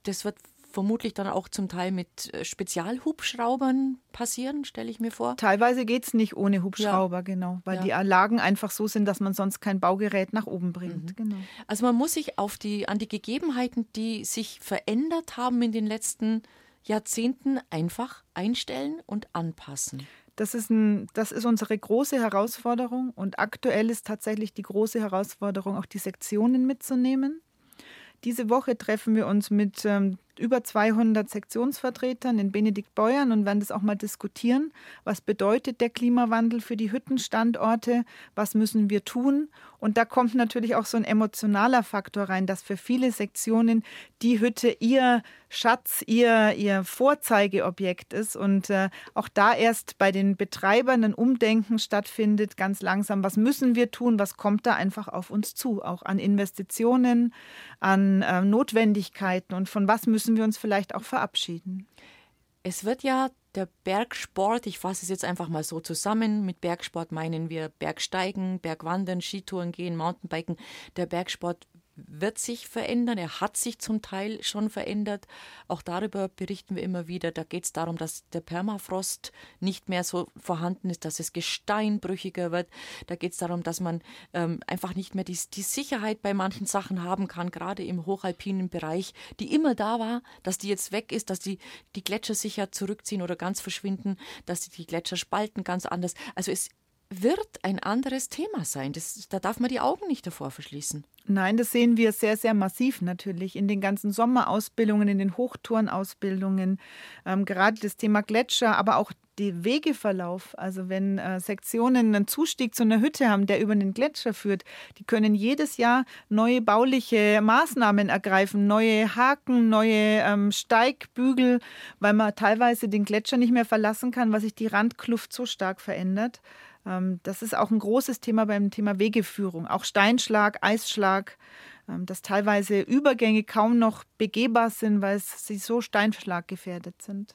Das wird vermutlich dann auch zum Teil mit äh, Spezialhubschraubern passieren, stelle ich mir vor. Teilweise geht es nicht ohne Hubschrauber, ja. genau, weil ja. die Lagen einfach so sind, dass man sonst kein Baugerät nach oben bringt. Mhm. Genau. Also man muss sich auf die, an die Gegebenheiten, die sich verändert haben in den letzten Jahrzehnten, einfach einstellen und anpassen. Das ist, ein, das ist unsere große Herausforderung und aktuell ist tatsächlich die große Herausforderung, auch die Sektionen mitzunehmen. Diese Woche treffen wir uns mit ähm, über 200 Sektionsvertretern in Benediktbeuern und werden das auch mal diskutieren. Was bedeutet der Klimawandel für die Hüttenstandorte? Was müssen wir tun? Und da kommt natürlich auch so ein emotionaler Faktor rein, dass für viele Sektionen die Hütte ihr Schatz, ihr, ihr Vorzeigeobjekt ist und äh, auch da erst bei den Betreibern ein Umdenken stattfindet, ganz langsam. Was müssen wir tun? Was kommt da einfach auf uns zu? Auch an Investitionen, an äh, Notwendigkeiten und von was müssen wir uns vielleicht auch verabschieden? Es wird ja der Bergsport, ich fasse es jetzt einfach mal so zusammen, mit Bergsport meinen wir Bergsteigen, Bergwandern, Skitouren gehen, Mountainbiken. Der Bergsport wird sich verändern. Er hat sich zum Teil schon verändert. Auch darüber berichten wir immer wieder. Da geht es darum, dass der Permafrost nicht mehr so vorhanden ist, dass es gesteinbrüchiger wird. Da geht es darum, dass man ähm, einfach nicht mehr die, die Sicherheit bei manchen Sachen haben kann, gerade im hochalpinen Bereich, die immer da war, dass die jetzt weg ist, dass die, die Gletscher sich ja zurückziehen oder ganz verschwinden, dass die, die Gletscher spalten ganz anders. Also es wird ein anderes Thema sein. Das, da darf man die Augen nicht davor verschließen. Nein, das sehen wir sehr, sehr massiv natürlich in den ganzen Sommerausbildungen, in den Hochtourenausbildungen. Ähm, gerade das Thema Gletscher, aber auch der Wegeverlauf. Also wenn äh, Sektionen einen Zustieg zu einer Hütte haben, der über den Gletscher führt, die können jedes Jahr neue bauliche Maßnahmen ergreifen, neue Haken, neue ähm, Steigbügel, weil man teilweise den Gletscher nicht mehr verlassen kann, weil sich die Randkluft so stark verändert. Ähm, das ist auch ein großes Thema beim Thema Wegeführung. Auch Steinschlag, Eisschlag, ähm, dass teilweise Übergänge kaum noch begehbar sind, weil sie so steinschlaggefährdet sind.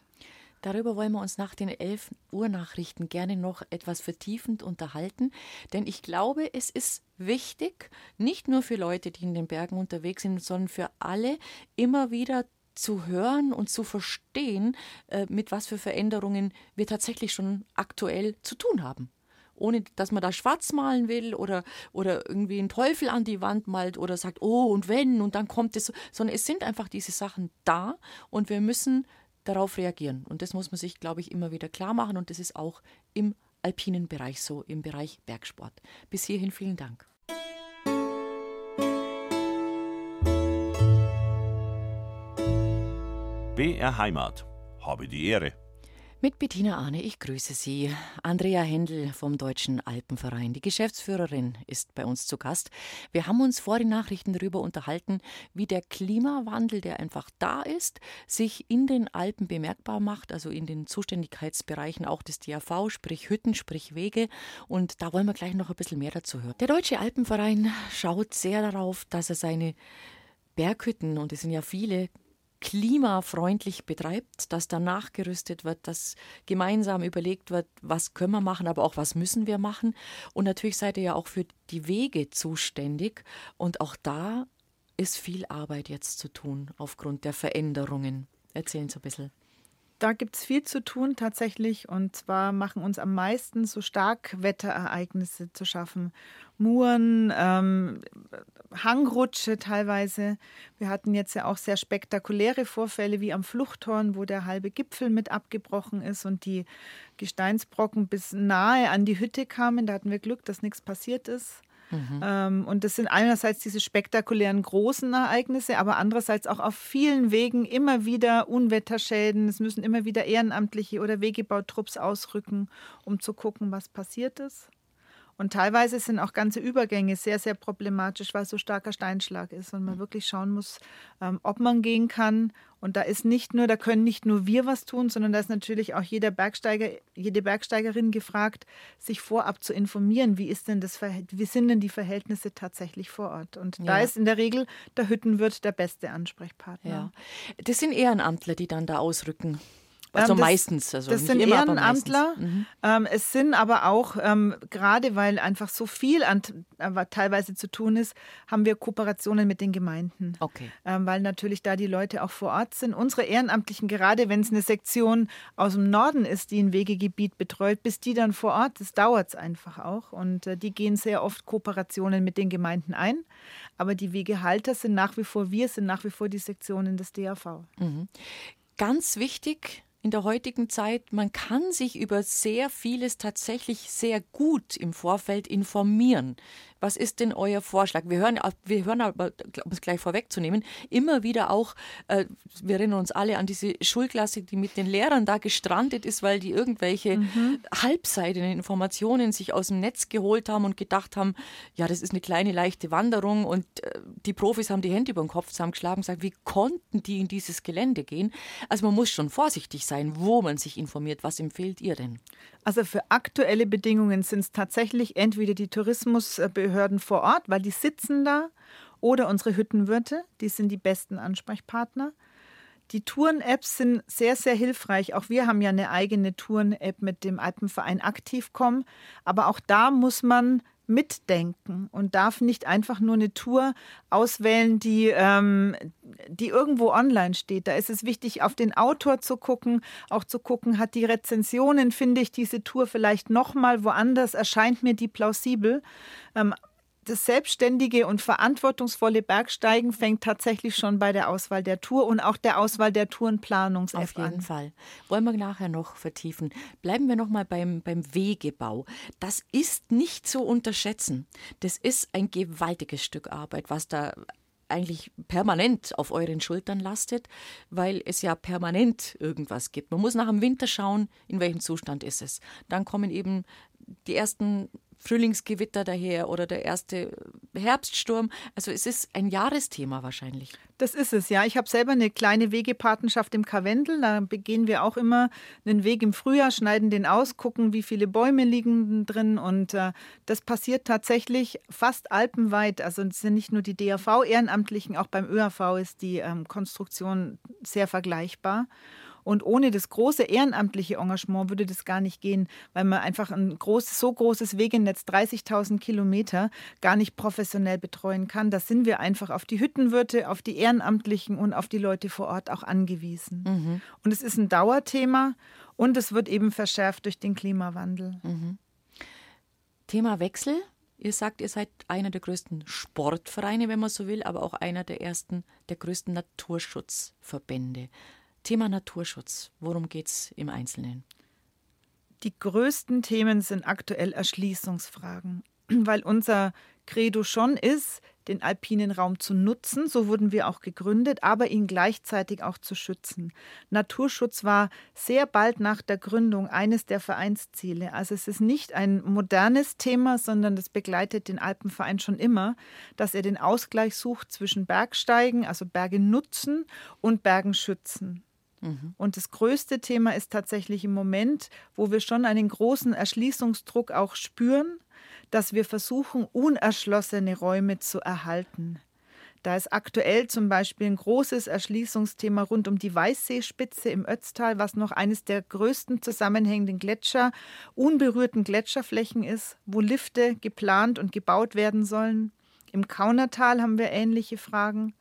Darüber wollen wir uns nach den 11 Uhr Nachrichten gerne noch etwas vertiefend unterhalten, denn ich glaube, es ist wichtig, nicht nur für Leute, die in den Bergen unterwegs sind, sondern für alle immer wieder zu hören und zu verstehen, äh, mit was für Veränderungen wir tatsächlich schon aktuell zu tun haben ohne dass man da schwarz malen will oder, oder irgendwie einen Teufel an die Wand malt oder sagt, oh und wenn und dann kommt es, sondern es sind einfach diese Sachen da und wir müssen darauf reagieren. Und das muss man sich, glaube ich, immer wieder klar machen und das ist auch im alpinen Bereich so, im Bereich Bergsport. Bis hierhin vielen Dank. BR Heimat. Habe die Ehre. Mit Bettina Ahne, ich grüße Sie. Andrea Händel vom Deutschen Alpenverein, die Geschäftsführerin, ist bei uns zu Gast. Wir haben uns vor den Nachrichten darüber unterhalten, wie der Klimawandel, der einfach da ist, sich in den Alpen bemerkbar macht, also in den Zuständigkeitsbereichen auch des DAV, sprich Hütten, sprich Wege. Und da wollen wir gleich noch ein bisschen mehr dazu hören. Der Deutsche Alpenverein schaut sehr darauf, dass er seine Berghütten, und es sind ja viele, klimafreundlich betreibt, dass da nachgerüstet wird, dass gemeinsam überlegt wird, was können wir machen, aber auch was müssen wir machen. Und natürlich seid ihr ja auch für die Wege zuständig. Und auch da ist viel Arbeit jetzt zu tun aufgrund der Veränderungen. Erzählen Sie ein bisschen. Da gibt es viel zu tun tatsächlich. Und zwar machen uns am meisten so Starkwetterereignisse zu schaffen. Muren, ähm, Hangrutsche teilweise. Wir hatten jetzt ja auch sehr spektakuläre Vorfälle wie am Fluchthorn, wo der halbe Gipfel mit abgebrochen ist und die Gesteinsbrocken bis nahe an die Hütte kamen. Da hatten wir Glück, dass nichts passiert ist. Mhm. Ähm, und das sind einerseits diese spektakulären großen Ereignisse, aber andererseits auch auf vielen Wegen immer wieder Unwetterschäden. Es müssen immer wieder Ehrenamtliche oder Wegebautrupps ausrücken, um zu gucken, was passiert ist. Und teilweise sind auch ganze Übergänge sehr, sehr problematisch, weil so starker Steinschlag ist und man wirklich schauen muss, ähm, ob man gehen kann. Und da ist nicht nur, da können nicht nur wir was tun, sondern da ist natürlich auch jeder Bergsteiger, jede Bergsteigerin gefragt, sich vorab zu informieren, wie ist denn das, wie sind denn die Verhältnisse tatsächlich vor Ort? Und ja. da ist in der Regel der Hüttenwirt der beste Ansprechpartner. Ja. Das sind Ehrenamtler, die dann da ausrücken. Also ähm, das, meistens. Also das sind immer, Ehrenamtler. Mhm. Ähm, es sind aber auch, ähm, gerade weil einfach so viel an, äh, teilweise zu tun ist, haben wir Kooperationen mit den Gemeinden. Okay. Weil natürlich da die Leute auch vor Ort sind. Unsere Ehrenamtlichen, gerade wenn es eine Sektion aus dem Norden ist, die ein Wegegebiet betreut, bis die dann vor Ort, das dauert es einfach auch. Und äh, die gehen sehr oft Kooperationen mit den Gemeinden ein. Aber die Wegehalter sind nach wie vor, wir sind nach wie vor die Sektionen des DAV. Mhm. Ganz wichtig, in der heutigen Zeit, man kann sich über sehr vieles tatsächlich sehr gut im Vorfeld informieren. Was ist denn euer Vorschlag? Wir hören, wir hören aber, um es gleich vorwegzunehmen, immer wieder auch, äh, wir erinnern uns alle an diese Schulklasse, die mit den Lehrern da gestrandet ist, weil die irgendwelche mhm. halbseitigen Informationen sich aus dem Netz geholt haben und gedacht haben, ja, das ist eine kleine, leichte Wanderung und äh, die Profis haben die Hände über den Kopf zusammengeschlagen und gesagt, wie konnten die in dieses Gelände gehen? Also man muss schon vorsichtig sein, wo man sich informiert. Was empfehlt ihr denn? Also für aktuelle Bedingungen sind es tatsächlich entweder die Tourismusbehörden vor Ort, weil die sitzen da, oder unsere Hüttenwirte, die sind die besten Ansprechpartner. Die Touren-Apps sind sehr, sehr hilfreich. Auch wir haben ja eine eigene Touren-App mit dem Alpenverein Aktivcom. Aber auch da muss man mitdenken und darf nicht einfach nur eine Tour auswählen, die, ähm, die irgendwo online steht. Da ist es wichtig, auf den Autor zu gucken, auch zu gucken, hat die Rezensionen, finde ich diese Tour vielleicht nochmal woanders, erscheint mir die plausibel. Ähm, das selbstständige und verantwortungsvolle Bergsteigen fängt tatsächlich schon bei der Auswahl der Tour und auch der Auswahl der Tourenplanungs Auf jeden an. Fall. Wollen wir nachher noch vertiefen. Bleiben wir noch mal beim, beim Wegebau. Das ist nicht zu unterschätzen. Das ist ein gewaltiges Stück Arbeit, was da eigentlich permanent auf euren Schultern lastet, weil es ja permanent irgendwas gibt. Man muss nach dem Winter schauen, in welchem Zustand ist es. Dann kommen eben die ersten Frühlingsgewitter daher oder der erste Herbststurm. Also es ist ein Jahresthema wahrscheinlich. Das ist es, ja. Ich habe selber eine kleine Wegepatenschaft im Karwendel. Da begehen wir auch immer einen Weg im Frühjahr, schneiden den aus, gucken, wie viele Bäume liegen drin. Und äh, das passiert tatsächlich fast alpenweit. Also es sind nicht nur die DAV-Ehrenamtlichen, auch beim ÖAV ist die ähm, Konstruktion sehr vergleichbar. Und ohne das große ehrenamtliche Engagement würde das gar nicht gehen, weil man einfach ein großes, so großes Wegenetz, 30.000 Kilometer, gar nicht professionell betreuen kann. Da sind wir einfach auf die Hüttenwirte, auf die Ehrenamtlichen und auf die Leute vor Ort auch angewiesen. Mhm. Und es ist ein Dauerthema und es wird eben verschärft durch den Klimawandel. Mhm. Thema Wechsel. Ihr sagt, ihr seid einer der größten Sportvereine, wenn man so will, aber auch einer der ersten, der größten Naturschutzverbände. Thema Naturschutz. Worum geht es im Einzelnen? Die größten Themen sind aktuell Erschließungsfragen, [clears throat] weil unser Credo schon ist, den alpinen Raum zu nutzen, so wurden wir auch gegründet, aber ihn gleichzeitig auch zu schützen. Naturschutz war sehr bald nach der Gründung eines der Vereinsziele. Also es ist nicht ein modernes Thema, sondern das begleitet den Alpenverein schon immer, dass er den Ausgleich sucht zwischen Bergsteigen, also Berge nutzen und Bergen schützen. Mhm. Und das größte Thema ist tatsächlich im Moment, wo wir schon einen großen Erschließungsdruck auch spüren, dass wir versuchen, unerschlossene Räume zu erhalten. Da ist aktuell zum Beispiel ein großes Erschließungsthema rund um die Weißseespitze im Ötztal, was noch eines der größten zusammenhängenden Gletscher, unberührten Gletscherflächen ist, wo Lifte geplant und gebaut werden sollen. Im Kaunertal haben wir ähnliche Fragen.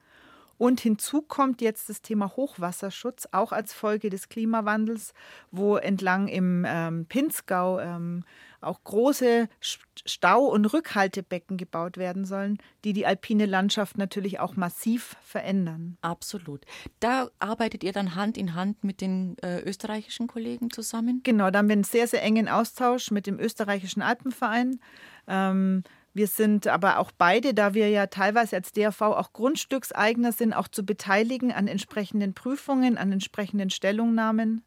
Und hinzu kommt jetzt das Thema Hochwasserschutz, auch als Folge des Klimawandels, wo entlang im ähm, Pinzgau ähm, auch große Stau- und Rückhaltebecken gebaut werden sollen, die die alpine Landschaft natürlich auch massiv verändern. Absolut. Da arbeitet ihr dann Hand in Hand mit den äh, österreichischen Kollegen zusammen? Genau, da haben wir einen sehr, sehr engen Austausch mit dem österreichischen Alpenverein. Ähm, wir sind aber auch beide, da wir ja teilweise als DRV auch Grundstückseigner sind, auch zu beteiligen an entsprechenden Prüfungen, an entsprechenden Stellungnahmen.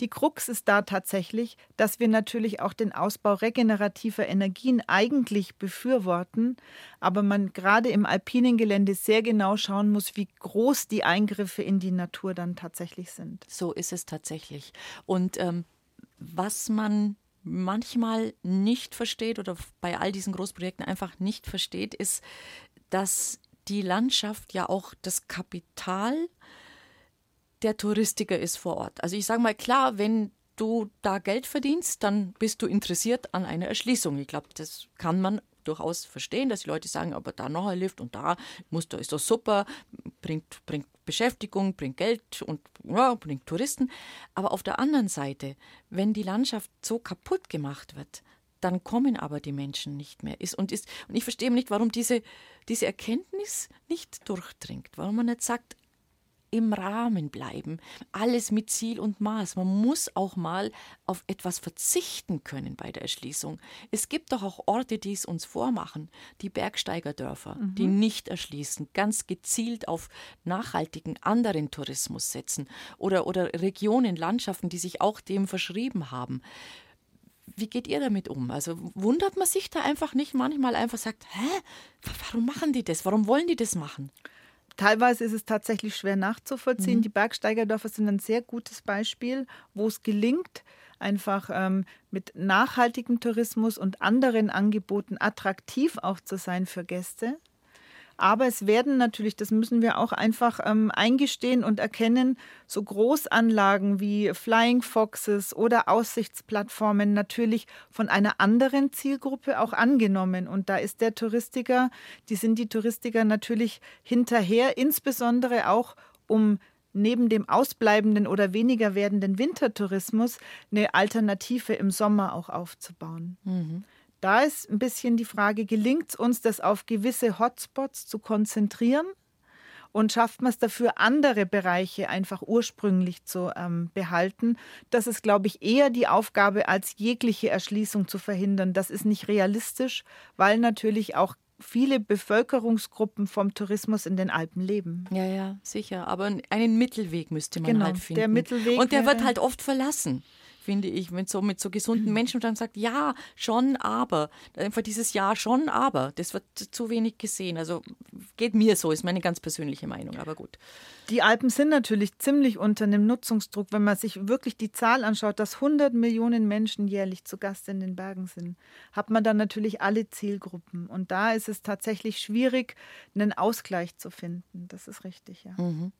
Die Krux ist da tatsächlich, dass wir natürlich auch den Ausbau regenerativer Energien eigentlich befürworten, aber man gerade im alpinen Gelände sehr genau schauen muss, wie groß die Eingriffe in die Natur dann tatsächlich sind. So ist es tatsächlich. Und ähm, was man manchmal nicht versteht oder bei all diesen Großprojekten einfach nicht versteht, ist, dass die Landschaft ja auch das Kapital der Touristiker ist vor Ort. Also ich sage mal klar, wenn du da Geld verdienst, dann bist du interessiert an einer Erschließung. Ich glaube, das kann man durchaus verstehen, dass die Leute sagen, aber da noch ein Lift und da muss, da ist das super, bringt, bringt Beschäftigung, bringt Geld und ja, bringt Touristen. Aber auf der anderen Seite, wenn die Landschaft so kaputt gemacht wird, dann kommen aber die Menschen nicht mehr. Ist, und, ist, und ich verstehe nicht, warum diese, diese Erkenntnis nicht durchdringt, warum man nicht sagt, im Rahmen bleiben. Alles mit Ziel und Maß. Man muss auch mal auf etwas verzichten können bei der Erschließung. Es gibt doch auch Orte, die es uns vormachen. Die Bergsteigerdörfer, mhm. die nicht erschließen, ganz gezielt auf nachhaltigen anderen Tourismus setzen. Oder, oder Regionen, Landschaften, die sich auch dem verschrieben haben. Wie geht ihr damit um? Also wundert man sich da einfach nicht manchmal einfach sagt, hä, warum machen die das? Warum wollen die das machen? Teilweise ist es tatsächlich schwer nachzuvollziehen. Mhm. Die Bergsteigerdörfer sind ein sehr gutes Beispiel, wo es gelingt, einfach ähm, mit nachhaltigem Tourismus und anderen Angeboten attraktiv auch zu sein für Gäste. Aber es werden natürlich, das müssen wir auch einfach ähm, eingestehen und erkennen, so Großanlagen wie Flying Foxes oder Aussichtsplattformen natürlich von einer anderen Zielgruppe auch angenommen. Und da ist der Touristiker, die sind die Touristiker natürlich hinterher, insbesondere auch um neben dem ausbleibenden oder weniger werdenden Wintertourismus eine Alternative im Sommer auch aufzubauen. Mhm. Da ist ein bisschen die Frage, gelingt es uns, das auf gewisse Hotspots zu konzentrieren? Und schafft man es dafür, andere Bereiche einfach ursprünglich zu ähm, behalten? Das ist, glaube ich, eher die Aufgabe, als jegliche Erschließung zu verhindern. Das ist nicht realistisch, weil natürlich auch viele Bevölkerungsgruppen vom Tourismus in den Alpen leben. Ja, ja, sicher. Aber einen Mittelweg müsste man genau, halt finden. Der Mittelweg Und der wird halt oft verlassen finde ich, mit so, mit so gesunden mhm. Menschen und dann sagt, ja, schon, aber. Einfach dieses Ja, schon, aber. Das wird zu wenig gesehen. Also geht mir so, ist meine ganz persönliche Meinung, aber gut. Die Alpen sind natürlich ziemlich unter einem Nutzungsdruck, wenn man sich wirklich die Zahl anschaut, dass 100 Millionen Menschen jährlich zu Gast in den Bergen sind, hat man dann natürlich alle Zielgruppen. Und da ist es tatsächlich schwierig, einen Ausgleich zu finden. Das ist richtig, ja. Mhm.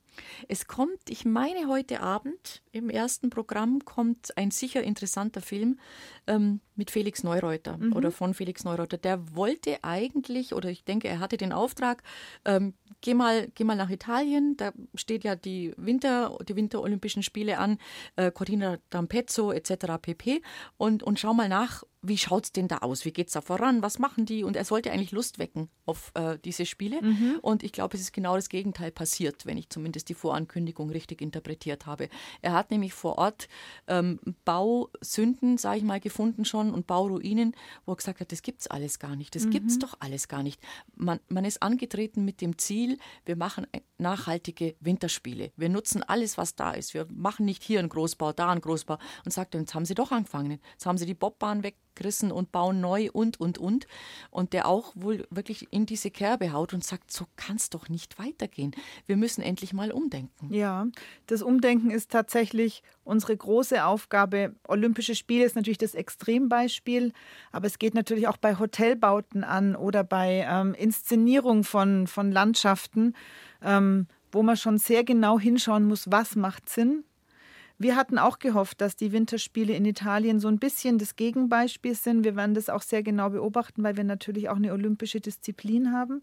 Es kommt, ich meine, heute Abend im ersten Programm kommt ein sicher interessanter Film ähm, mit Felix Neureuter mhm. oder von Felix Neureuter. Der wollte eigentlich, oder ich denke, er hatte den Auftrag, ähm, geh, mal, geh mal nach Italien, da steht ja die Winter, die Winterolympischen Spiele an, äh, Cortina d'Ampezzo etc. pp. Und, und schau mal nach, wie schaut es denn da aus? Wie geht es da voran? Was machen die? Und er sollte eigentlich Lust wecken auf äh, diese Spiele. Mhm. Und ich glaube, es ist genau das Gegenteil passiert, wenn ich zumindest die Vorankündigung richtig interpretiert habe. Er hat nämlich vor Ort ähm, Bausünden, sage ich mal, gefunden schon und Bauruinen, wo er gesagt hat, das gibt es alles gar nicht. Das mhm. gibt es doch alles gar nicht. Man, man ist angetreten mit dem Ziel, wir machen nachhaltige Winterspiele. Wir nutzen alles, was da ist. Wir machen nicht hier einen Großbau, da einen Großbau. Und sagt, jetzt haben sie doch angefangen. Jetzt haben sie die Bobbahn weg gerissen und bauen neu und, und, und. Und der auch wohl wirklich in diese Kerbe haut und sagt, so kann es doch nicht weitergehen. Wir müssen endlich mal umdenken. Ja, das Umdenken ist tatsächlich unsere große Aufgabe. Olympische Spiele ist natürlich das Extrembeispiel, aber es geht natürlich auch bei Hotelbauten an oder bei ähm, Inszenierung von, von Landschaften, ähm, wo man schon sehr genau hinschauen muss, was macht Sinn wir hatten auch gehofft, dass die Winterspiele in Italien so ein bisschen das Gegenbeispiel sind. Wir werden das auch sehr genau beobachten, weil wir natürlich auch eine olympische Disziplin haben,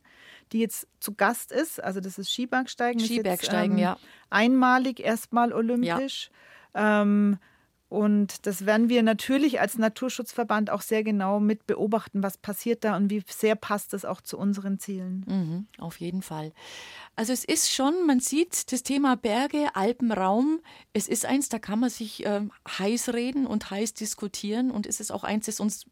die jetzt zu Gast ist. Also das ist Skibergsteigen. Skibergsteigen, jetzt, ähm, ja. Einmalig erstmal olympisch. Ja. Ähm, und das werden wir natürlich als Naturschutzverband auch sehr genau mit beobachten, was passiert da und wie sehr passt das auch zu unseren Zielen. Mhm, auf jeden Fall. Also es ist schon, man sieht das Thema Berge, Alpenraum, es ist eins, da kann man sich äh, heiß reden und heiß diskutieren und es ist auch eins, das uns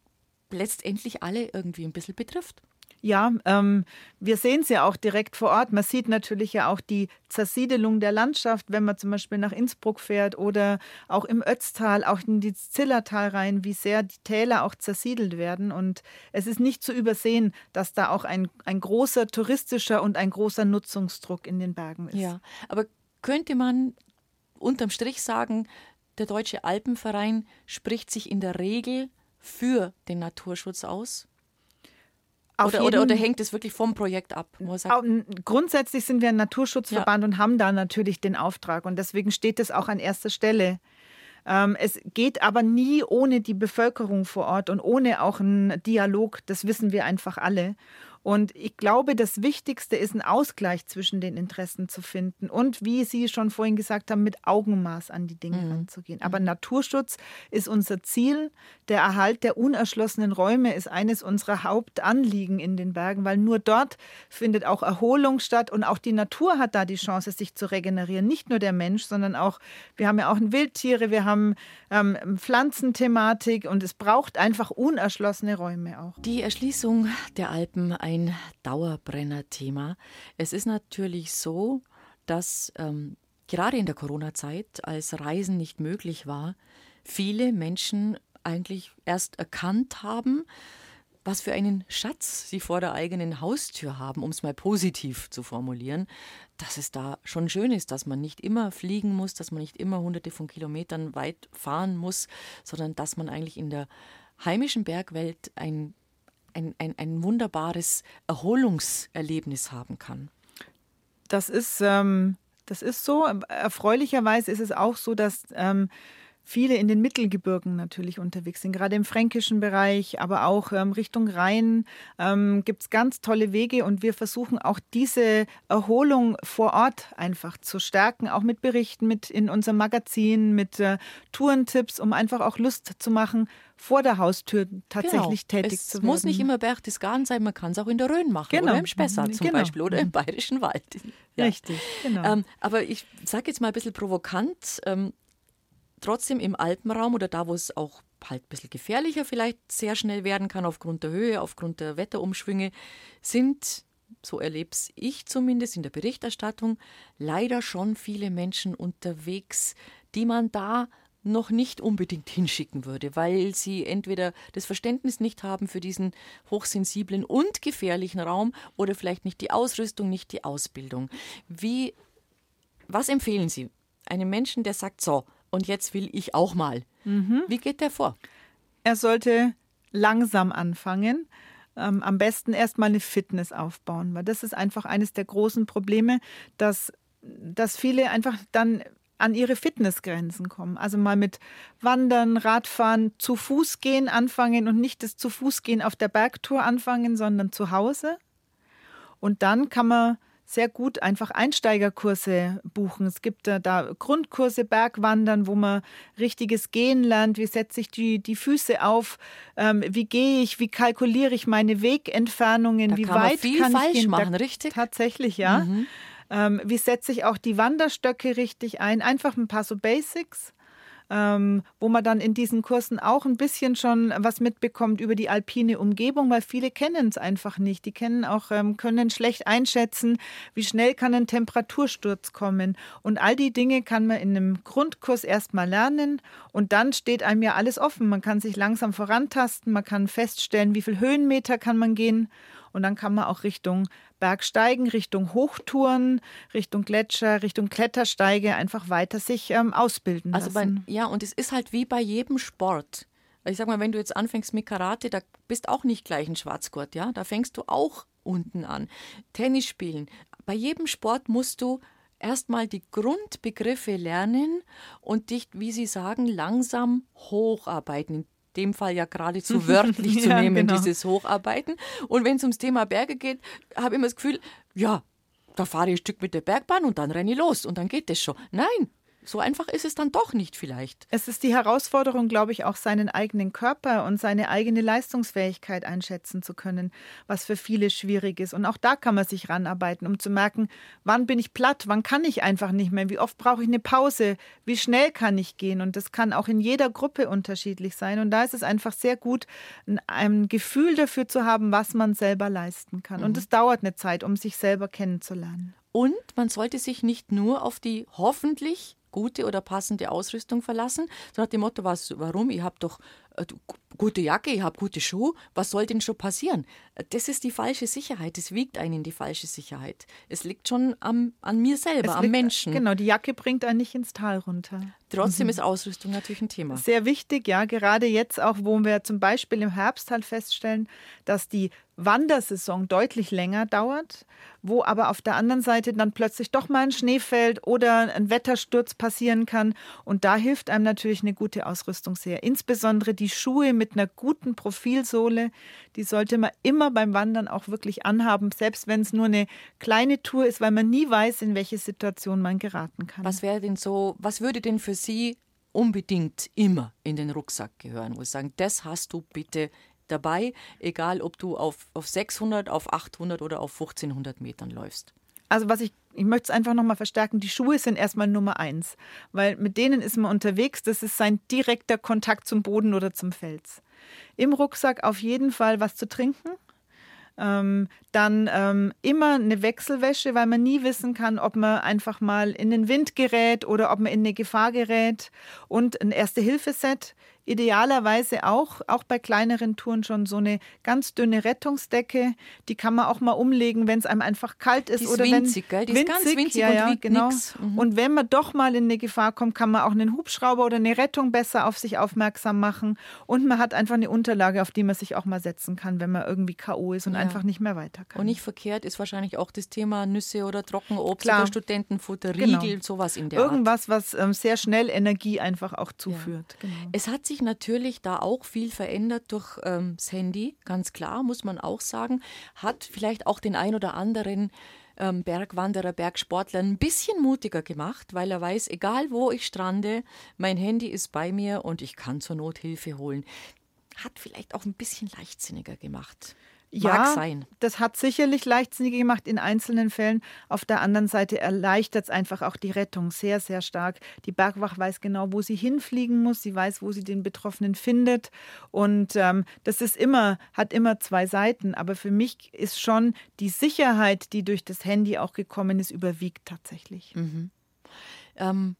letztendlich alle irgendwie ein bisschen betrifft. Ja, ähm, wir sehen es ja auch direkt vor Ort. Man sieht natürlich ja auch die Zersiedelung der Landschaft, wenn man zum Beispiel nach Innsbruck fährt oder auch im Ötztal, auch in die Zillertal rein, wie sehr die Täler auch zersiedelt werden. Und es ist nicht zu übersehen, dass da auch ein, ein großer touristischer und ein großer Nutzungsdruck in den Bergen ist. Ja, aber könnte man unterm Strich sagen, der Deutsche Alpenverein spricht sich in der Regel für den Naturschutz aus? Oder, oder, oder, hängt es wirklich vom Projekt ab? Grundsätzlich sind wir ein Naturschutzverband ja. und haben da natürlich den Auftrag. Und deswegen steht es auch an erster Stelle. Ähm, es geht aber nie ohne die Bevölkerung vor Ort und ohne auch einen Dialog. Das wissen wir einfach alle. Und ich glaube, das Wichtigste ist, einen Ausgleich zwischen den Interessen zu finden und, wie Sie schon vorhin gesagt haben, mit Augenmaß an die Dinge mhm. anzugehen. Aber mhm. Naturschutz ist unser Ziel. Der Erhalt der unerschlossenen Räume ist eines unserer Hauptanliegen in den Bergen, weil nur dort findet auch Erholung statt und auch die Natur hat da die Chance, sich zu regenerieren. Nicht nur der Mensch, sondern auch, wir haben ja auch Wildtiere, wir haben ähm, Pflanzenthematik und es braucht einfach unerschlossene Räume auch. Die Erschließung der Alpen, ein ein Dauerbrenner-Thema. Es ist natürlich so, dass ähm, gerade in der Corona-Zeit, als Reisen nicht möglich war, viele Menschen eigentlich erst erkannt haben, was für einen Schatz sie vor der eigenen Haustür haben, um es mal positiv zu formulieren, dass es da schon schön ist, dass man nicht immer fliegen muss, dass man nicht immer hunderte von Kilometern weit fahren muss, sondern dass man eigentlich in der heimischen Bergwelt ein ein, ein, ein wunderbares Erholungserlebnis haben kann. Das ist, ähm, das ist so. Erfreulicherweise ist es auch so, dass ähm, viele in den Mittelgebirgen natürlich unterwegs sind, gerade im fränkischen Bereich, aber auch ähm, Richtung Rhein ähm, gibt es ganz tolle Wege und wir versuchen auch diese Erholung vor Ort einfach zu stärken, auch mit Berichten, mit in unserem Magazin, mit äh, Tourentipps, um einfach auch Lust zu machen, vor der Haustür tatsächlich genau. tätig es zu werden. Es muss nicht immer Berchtesgaden sein, man kann es auch in der Rhön machen genau. oder im Spessart zum genau. Beispiel oder im Bayerischen Wald. Ja. Richtig, genau. Ähm, aber ich sage jetzt mal ein bisschen provokant, ähm, trotzdem im Alpenraum oder da, wo es auch halt ein bisschen gefährlicher vielleicht sehr schnell werden kann aufgrund der Höhe, aufgrund der Wetterumschwünge, sind, so erlebe ich zumindest in der Berichterstattung, leider schon viele Menschen unterwegs, die man da noch nicht unbedingt hinschicken würde, weil sie entweder das Verständnis nicht haben für diesen hochsensiblen und gefährlichen Raum oder vielleicht nicht die Ausrüstung, nicht die Ausbildung. Wie, was empfehlen Sie einem Menschen, der sagt, so, und jetzt will ich auch mal. Mhm. Wie geht der vor? Er sollte langsam anfangen. Ähm, am besten erstmal eine Fitness aufbauen, weil das ist einfach eines der großen Probleme, dass, dass viele einfach dann an ihre Fitnessgrenzen kommen. Also mal mit Wandern, Radfahren, zu Fuß gehen anfangen und nicht das zu Fuß gehen auf der Bergtour anfangen, sondern zu Hause. Und dann kann man sehr gut einfach Einsteigerkurse buchen. Es gibt da, da Grundkurse Bergwandern, wo man richtiges Gehen lernt. Wie setze ich die, die Füße auf? Ähm, wie gehe ich? Wie kalkuliere ich meine Wegentfernungen? Da wie kann weit man viel kann falsch ich gehen? machen, da, richtig? Tatsächlich, ja. Mhm. Ähm, wie setze ich auch die Wanderstöcke richtig ein? Einfach ein paar so Basics ähm, wo man dann in diesen Kursen auch ein bisschen schon was mitbekommt über die alpine Umgebung, weil viele kennen es einfach nicht. Die kennen auch, ähm, können schlecht einschätzen, wie schnell kann ein Temperatursturz kommen. Und all die Dinge kann man in einem Grundkurs erstmal lernen und dann steht einem ja alles offen. Man kann sich langsam vorantasten, man kann feststellen, wie viel Höhenmeter kann man gehen und dann kann man auch Richtung Bergsteigen, Richtung Hochtouren, Richtung Gletscher, Richtung Klettersteige einfach weiter sich ähm, ausbilden also lassen. Bei, ja, und es ist halt wie bei jedem Sport. Ich sag mal, wenn du jetzt anfängst mit Karate, da bist auch nicht gleich ein Schwarzgurt, ja? Da fängst du auch unten an. Tennis spielen. Bei jedem Sport musst du erstmal die Grundbegriffe lernen und dich, wie Sie sagen, langsam hocharbeiten dem Fall ja geradezu [laughs] wörtlich zu ja, nehmen, genau. dieses Hocharbeiten. Und wenn es ums Thema Berge geht, habe ich immer das Gefühl, ja, da fahre ich ein Stück mit der Bergbahn und dann renne ich los und dann geht das schon. Nein, so einfach ist es dann doch nicht vielleicht. Es ist die Herausforderung, glaube ich, auch seinen eigenen Körper und seine eigene Leistungsfähigkeit einschätzen zu können, was für viele schwierig ist. Und auch da kann man sich ranarbeiten, um zu merken, wann bin ich platt, wann kann ich einfach nicht mehr, wie oft brauche ich eine Pause, wie schnell kann ich gehen. Und das kann auch in jeder Gruppe unterschiedlich sein. Und da ist es einfach sehr gut, ein Gefühl dafür zu haben, was man selber leisten kann. Mhm. Und es dauert eine Zeit, um sich selber kennenzulernen. Und man sollte sich nicht nur auf die hoffentlich gute oder passende Ausrüstung verlassen. So nach dem Motto, was, warum? Ich habe doch gute Jacke, ich habe gute Schuhe, was soll denn schon passieren? Das ist die falsche Sicherheit, es wiegt einen in die falsche Sicherheit. Es liegt schon am, an mir selber, es am Menschen. Genau, die Jacke bringt einen nicht ins Tal runter. Trotzdem mhm. ist Ausrüstung natürlich ein Thema. Sehr wichtig, ja, gerade jetzt auch, wo wir zum Beispiel im Herbst halt feststellen, dass die Wandersaison deutlich länger dauert, wo aber auf der anderen Seite dann plötzlich doch mal ein Schnee fällt oder ein Wettersturz passieren kann. Und da hilft einem natürlich eine gute Ausrüstung sehr. Insbesondere die die Schuhe mit einer guten Profilsohle, die sollte man immer beim Wandern auch wirklich anhaben, selbst wenn es nur eine kleine Tour ist, weil man nie weiß, in welche Situation man geraten kann. Was wäre denn so, was würde denn für Sie unbedingt immer in den Rucksack gehören, wo Sie sagen, das hast du bitte dabei, egal ob du auf, auf 600, auf 800 oder auf 1500 Metern läufst? Also was ich, ich möchte es einfach nochmal verstärken, die Schuhe sind erstmal Nummer eins, weil mit denen ist man unterwegs, das ist sein direkter Kontakt zum Boden oder zum Fels. Im Rucksack auf jeden Fall was zu trinken, ähm, dann ähm, immer eine Wechselwäsche, weil man nie wissen kann, ob man einfach mal in den Wind gerät oder ob man in eine Gefahr gerät. Und ein Erste-Hilfe-Set idealerweise auch, auch bei kleineren Touren schon so eine ganz dünne Rettungsdecke. Die kann man auch mal umlegen, wenn es einem einfach kalt ist. Die ist oder winzig, wenn, gell? Die ist ganz winzig ja, und ja, wiegt genau. Mhm. Und wenn man doch mal in eine Gefahr kommt, kann man auch einen Hubschrauber oder eine Rettung besser auf sich aufmerksam machen. Und man hat einfach eine Unterlage, auf die man sich auch mal setzen kann, wenn man irgendwie K.O. ist und Ja. einfach nicht mehr weiter kann. Und nicht verkehrt ist wahrscheinlich auch das Thema Nüsse oder Trockenobst Klar. oder Studentenfutter, Genau. Riegel, sowas in der Art. Irgendwas, was ähm, sehr schnell Energie einfach auch zuführt. Genau. Es hat sich natürlich da auch viel verändert durch ähm, das Handy, ganz klar, muss man auch sagen. Hat vielleicht auch den ein oder anderen ähm, Bergwanderer, Bergsportler ein bisschen mutiger gemacht, weil er weiß, egal wo ich strande, mein Handy ist bei mir und ich kann zur Not Hilfe holen. Hat vielleicht auch ein bisschen leichtsinniger gemacht. Mag ja, sein. das hat sicherlich leichtsinnig gemacht in einzelnen Fällen. Auf der anderen Seite erleichtert es einfach auch die Rettung sehr, sehr stark. Die Bergwacht weiß genau, wo sie hinfliegen muss. Sie weiß, wo sie den Betroffenen findet. Und ähm, das ist immer, hat immer zwei Seiten. Aber für mich ist schon die Sicherheit, die durch das Handy auch gekommen ist, überwiegt tatsächlich. Ähm,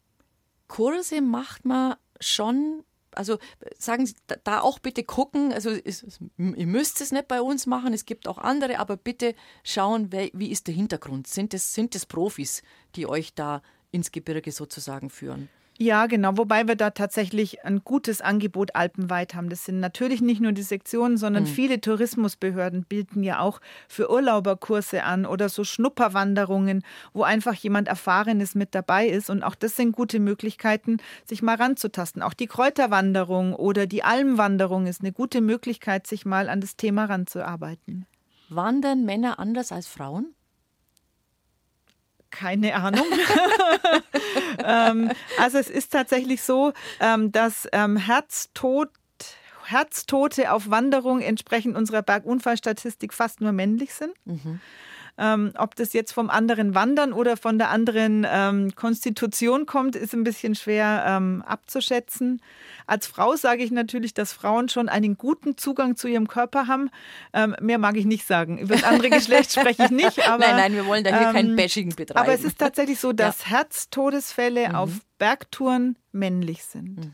Kurse macht man schon, also sagen Sie da, auch bitte gucken, also es, ihr müsst es nicht bei uns machen, es gibt auch andere, aber bitte schauen, wie ist der Hintergrund? Sind es sind es Profis, die euch da ins Gebirge sozusagen führen? Ja, genau. Wobei wir da tatsächlich ein gutes Angebot alpenweit haben. Das sind natürlich nicht nur die Sektionen, sondern viele Tourismusbehörden bieten ja auch für Urlauberkurse an oder so Schnupperwanderungen, wo einfach jemand Erfahrenes mit dabei ist. Und auch das sind gute Möglichkeiten, sich mal ranzutasten. Auch die Kräuterwanderung oder die Almwanderung ist eine gute Möglichkeit, sich mal an das Thema ranzuarbeiten. Wandern Männer anders als Frauen? Keine Ahnung. [laughs] ähm, also es ist tatsächlich so, ähm, dass ähm, Herztod Herztote auf Wanderung entsprechend unserer Bergunfallstatistik fast nur männlich sind. Ähm, ob das jetzt vom anderen Wandern oder von der anderen ähm, Konstitution kommt, ist ein bisschen schwer ähm, abzuschätzen. Als Frau sage ich natürlich, dass Frauen schon einen guten Zugang zu ihrem Körper haben. Ähm, mehr mag ich nicht sagen. Über das andere Geschlecht spreche ich nicht. [laughs] Aber, nein, nein, wir wollen da hier kein ähm, Bashing betreiben. aber es ist tatsächlich so, [laughs] dass Herztodesfälle auf Bergtouren männlich sind.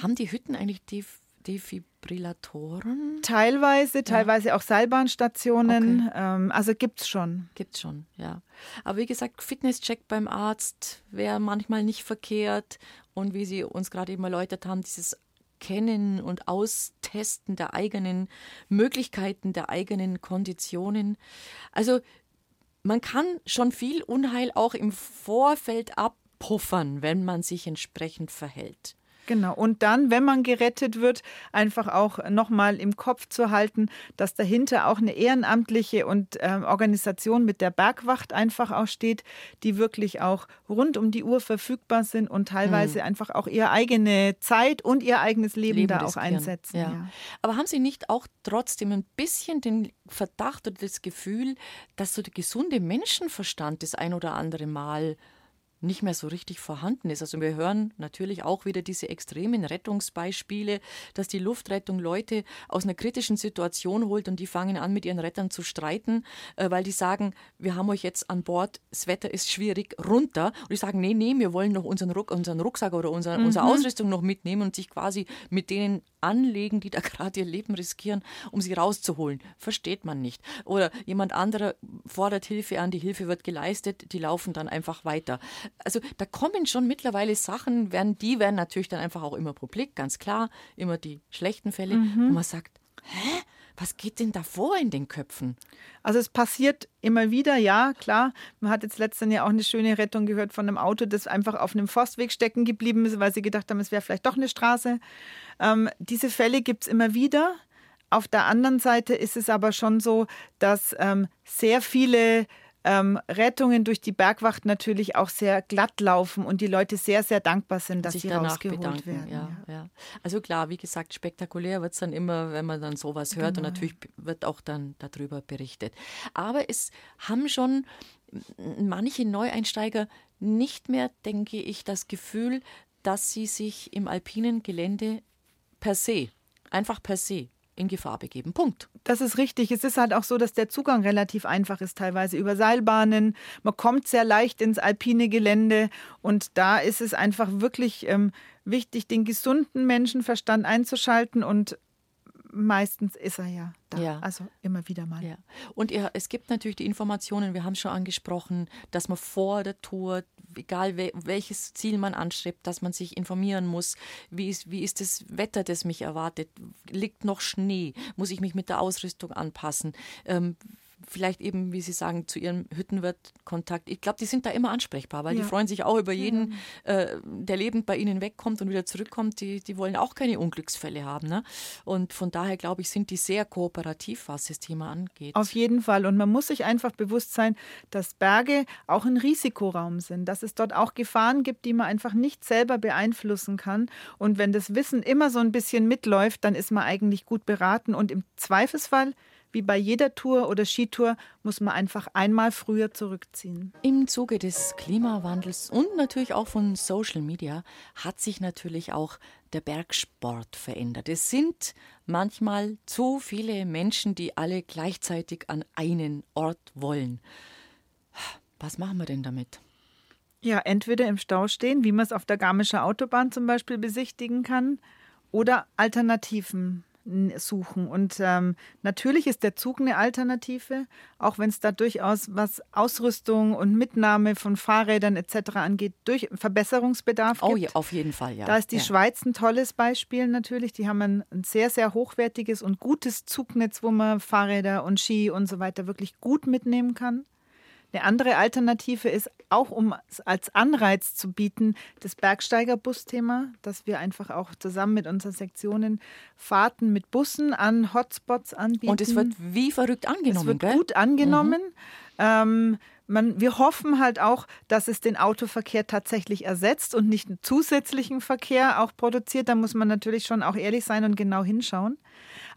Haben die Hütten eigentlich Def Defibrillatoren? Teilweise, teilweise auch Seilbahnstationen. Ähm, also gibt es schon. Gibt's schon, ja. Aber wie gesagt, Fitnesscheck beim Arzt wäre manchmal nicht verkehrt. Und wie Sie uns gerade eben erläutert haben, dieses Kennen und Austesten der eigenen Möglichkeiten, der eigenen Konditionen. Also man kann schon viel Unheil auch im Vorfeld abpuffern, wenn man sich entsprechend verhält. Genau. Und dann, wenn man gerettet wird, einfach auch nochmal im Kopf zu halten, dass dahinter auch eine ehrenamtliche und ähm, Organisation mit der Bergwacht einfach auch steht, die wirklich auch rund um die Uhr verfügbar sind und teilweise einfach auch ihre eigene Zeit und ihr eigenes Leben, Leben da auch riskieren. einsetzen. Ja. Ja. Aber haben Sie nicht auch trotzdem ein bisschen den Verdacht oder das Gefühl, dass so der gesunde Menschenverstand das ein oder andere Mal nicht mehr so richtig vorhanden ist. Also wir hören natürlich auch wieder diese extremen Rettungsbeispiele, dass die Luftrettung Leute aus einer kritischen Situation holt und die fangen an, mit ihren Rettern zu streiten, äh, weil die sagen, wir haben euch jetzt an Bord, das Wetter ist schwierig, runter. Und die sagen, nee, nee, wir wollen noch unseren, Ruck, unseren Rucksack oder unser, unsere Ausrüstung noch mitnehmen und sich quasi mit denen anlegen, die da [laughs] gerade ihr Leben riskieren, um sie rauszuholen. Versteht man nicht. Oder jemand anderer fordert Hilfe an, die Hilfe wird geleistet, die laufen dann einfach weiter. Also da kommen schon mittlerweile Sachen, werden, die werden natürlich dann einfach auch immer publik, ganz klar, immer die schlechten Fälle, wo man sagt, hä? Was geht denn da vor in den Köpfen? Also es passiert immer wieder, ja, klar. Man hat jetzt letztens ja auch eine schöne Rettung gehört von einem Auto, das einfach auf einem Forstweg stecken geblieben ist, weil sie gedacht haben, es wäre vielleicht doch eine Straße. Ähm, diese Fälle gibt es immer wieder. Auf der anderen Seite ist es aber schon so, dass ähm, sehr viele ähm, Rettungen durch die Bergwacht natürlich auch sehr glatt laufen und die Leute sehr, sehr dankbar sind, dass sie rausgeholt bedanken. werden. Ja, ja. ja, Also klar, wie gesagt, spektakulär wird es dann immer, wenn man dann sowas hört genau. und natürlich wird auch dann darüber berichtet. Aber es haben schon manche Neueinsteiger nicht mehr, denke ich, das Gefühl, dass sie sich im alpinen Gelände per se, einfach per se, in Gefahr begeben. Punkt. Das ist richtig. Es ist halt auch so, dass der Zugang relativ einfach ist, teilweise über Seilbahnen. Man kommt sehr leicht ins alpine Gelände und da ist es einfach wirklich ähm, wichtig, den gesunden Menschenverstand einzuschalten und meistens ist er ja da. Ja. Also immer wieder mal. Ja. Und ihr, es gibt natürlich die Informationen, wir haben schon angesprochen, dass man vor der Tour, egal welches Ziel man anstrebt, dass man sich informieren muss, wie ist, wie ist das Wetter, das mich erwartet, liegt noch Schnee, muss ich mich mit der Ausrüstung anpassen, ähm, vielleicht eben, wie Sie sagen, zu Ihrem Hüttenwirt Kontakt. Ich glaube, die sind da immer ansprechbar, weil ja. die freuen sich auch über jeden, ja. äh, der lebend bei ihnen wegkommt und wieder zurückkommt. Die, die wollen auch keine Unglücksfälle haben. Ne? Und von daher, glaube ich, sind die sehr kooperativ, was das Thema angeht. Auf jeden Fall. Und man muss sich einfach bewusst sein, dass Berge auch ein Risikoraum sind, dass es dort auch Gefahren gibt, die man einfach nicht selber beeinflussen kann. Und wenn das Wissen immer so ein bisschen mitläuft, dann ist man eigentlich gut beraten und im Zweifelsfall wie bei jeder Tour oder Skitour muss man einfach einmal früher zurückziehen. Im Zuge des Klimawandels und natürlich auch von Social Media hat sich natürlich auch der Bergsport verändert. Es sind manchmal zu viele Menschen, die alle gleichzeitig an einen Ort wollen. Was machen wir denn damit? Ja, entweder im Stau stehen, wie man es auf der Garmischer Autobahn zum Beispiel besichtigen kann, oder Alternativen suchen. Und ähm, natürlich ist der Zug eine Alternative, auch wenn es da durchaus, was Ausrüstung und Mitnahme von Fahrrädern etc. angeht, durch Verbesserungsbedarf oh, gibt. Oh ja, auf jeden Fall, ja. Da ist die ja. Schweiz ein tolles Beispiel natürlich. Die haben ein, ein sehr, sehr hochwertiges und gutes Zugnetz, wo man Fahrräder und Ski und so weiter wirklich gut mitnehmen kann. Eine andere Alternative ist auch, um es als Anreiz zu bieten, das Bergsteigerbus-Thema, dass wir einfach auch zusammen mit unseren Sektionen Fahrten mit Bussen an Hotspots anbieten. Und es wird wie verrückt angenommen, Es wird gell? gut angenommen. Mhm. Ähm, man, wir hoffen halt auch, dass es den Autoverkehr tatsächlich ersetzt und nicht einen zusätzlichen Verkehr auch produziert. Da muss man natürlich schon auch ehrlich sein und genau hinschauen.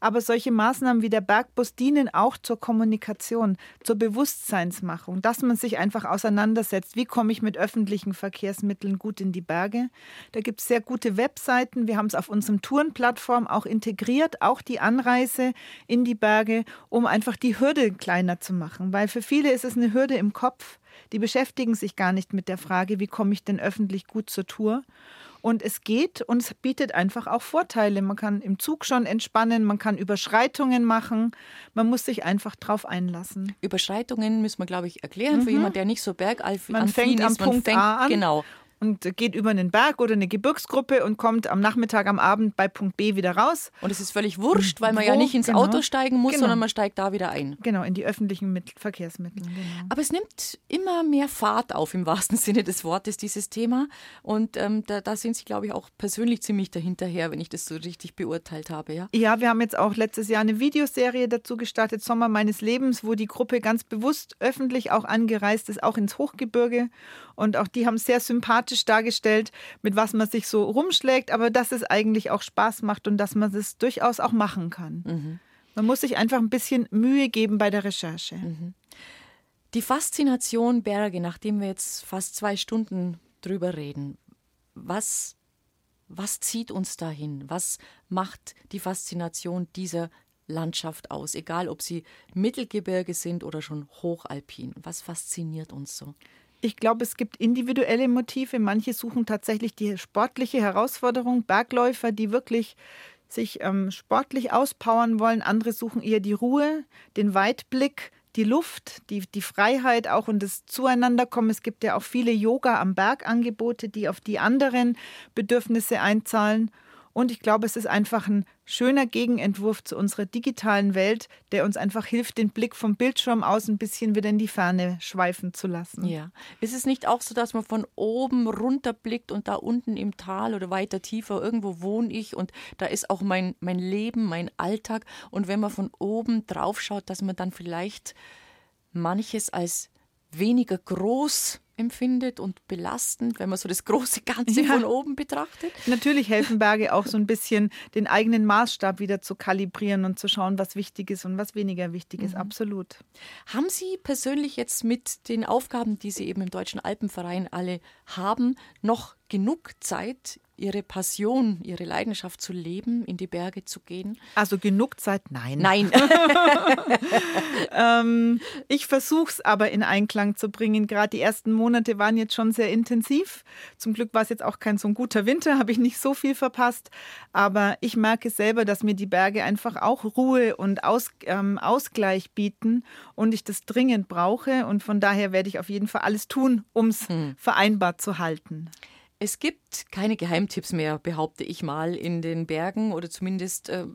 Aber solche Maßnahmen wie der Bergbus dienen auch zur Kommunikation, zur Bewusstseinsmachung, dass man sich einfach auseinandersetzt, wie komme ich mit öffentlichen Verkehrsmitteln gut in die Berge. Da gibt es sehr gute Webseiten. Wir haben es auf unserem Tourenplattform auch integriert, auch die Anreise in die Berge, um einfach die Hürde kleiner zu machen. Weil für viele ist es eine Hürde im Kopf. Die beschäftigen sich gar nicht mit der Frage, wie komme ich denn öffentlich gut zur Tour. Und es geht und es bietet einfach auch Vorteile. Man kann im Zug schon entspannen, man kann Überschreitungen machen. Man muss sich einfach drauf einlassen. Überschreitungen müssen wir, glaube ich, erklären mhm. für jemanden, der nicht so bergaffin man fängt am ist. Man Punkt fängt, A an. Genau und geht über einen Berg oder eine Gebirgsgruppe und kommt am Nachmittag, am Abend bei Punkt B wieder raus. Und es ist völlig wurscht, weil man Wo? ja nicht ins genau. Auto steigen muss, genau. sondern man steigt da wieder ein. Genau, in die öffentlichen Mittel Verkehrsmittel. Genau. Aber es nimmt immer mehr Fahrt auf im wahrsten [laughs] Sinne des Wortes, dieses Thema. Und ähm, da, da, sind Sie, glaube ich, auch persönlich ziemlich dahinterher, wenn ich das so richtig beurteilt habe. Ja? ja, wir haben jetzt auch letztes Jahr eine Videoserie dazu gestartet, Sommer meines Lebens, wo die Gruppe ganz bewusst öffentlich auch angereist ist, auch ins Hochgebirge. Und auch die haben sehr sympathisch dargestellt, mit was man sich so rumschlägt, aber dass es eigentlich auch Spaß macht und dass man es durchaus auch machen kann. Mhm. Man muss sich einfach ein bisschen Mühe geben bei der Recherche. Mhm. Die Faszination Berge, nachdem wir jetzt fast zwei Stunden drüber reden, was, was zieht uns dahin? Was macht die Faszination dieser Landschaft aus? Egal, ob sie Mittelgebirge sind oder schon hochalpin. Was fasziniert uns so? Ich glaube, es gibt individuelle Motive. Manche suchen tatsächlich die sportliche Herausforderung. Bergläufer, die wirklich sich ähm, sportlich auspowern wollen. Andere suchen eher die Ruhe, den Weitblick, die Luft, die, die Freiheit auch und das Zueinanderkommen. Es gibt ja auch viele Yoga am Berg Angebote, die auf die anderen Bedürfnisse einzahlen. Und ich glaube, es ist einfach ein schöner Gegenentwurf zu unserer digitalen Welt, der uns einfach hilft, den Blick vom Bildschirm aus ein bisschen wieder in die Ferne schweifen zu lassen. Ja. Ist es nicht auch so, dass man von oben runterblickt und da unten im Tal oder weiter tiefer irgendwo wohne ich und da ist auch mein, mein Leben, mein Alltag. Und wenn man von oben drauf schaut, dass man dann vielleicht manches als weniger groß empfindet und belastend, wenn man so das große Ganze ja. von oben betrachtet? Natürlich helfen Berge auch so ein bisschen, [laughs] den eigenen Maßstab wieder zu kalibrieren und zu schauen, was wichtig ist und was weniger wichtig ist. Mhm. Absolut. Haben Sie persönlich jetzt mit den Aufgaben, die Sie eben im Deutschen Alpenverein alle haben, noch genug Zeit, ihre Passion, ihre Leidenschaft zu leben, in die Berge zu gehen? Also genug Zeit, nein. Nein. [laughs] ähm, ich versuche es aber in Einklang zu bringen. Gerade die ersten Monate waren jetzt schon sehr intensiv. Zum Glück war es jetzt auch kein so ein guter Winter, [laughs] habe ich nicht so viel verpasst. Aber ich merke selber, dass mir die Berge einfach auch Ruhe und Aus, ähm, Ausgleich bieten und ich das dringend brauche. Und von daher werde ich auf jeden Fall alles tun, um es hm. vereinbar zu halten. Es gibt keine Geheimtipps mehr, behaupte ich mal, in den Bergen oder zumindest äh,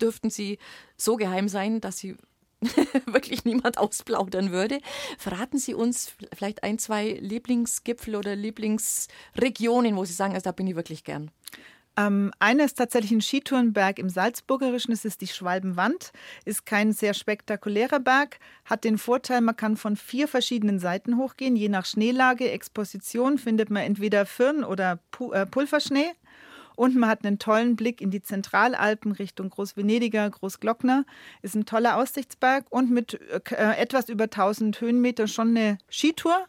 dürften sie so geheim sein, dass sie [laughs] wirklich niemand ausplaudern würde. Verraten Sie uns vielleicht ein, zwei Lieblingsgipfel oder Lieblingsregionen, wo Sie sagen, also da bin ich wirklich gern. Ähm, einer ist tatsächlich ein Skitourenberg im Salzburgerischen, das ist die Schwalbenwand. Ist kein sehr spektakulärer Berg, hat den Vorteil, man kann von vier verschiedenen Seiten hochgehen. Je nach Schneelage, Exposition findet man entweder Firn- oder Pu äh, Pulverschnee. Und man hat einen tollen Blick in die Zentralalpen Richtung Großvenediger, Großglockner. Ist ein toller Aussichtsberg und mit äh, etwas über 1000 Höhenmeter schon eine Skitour.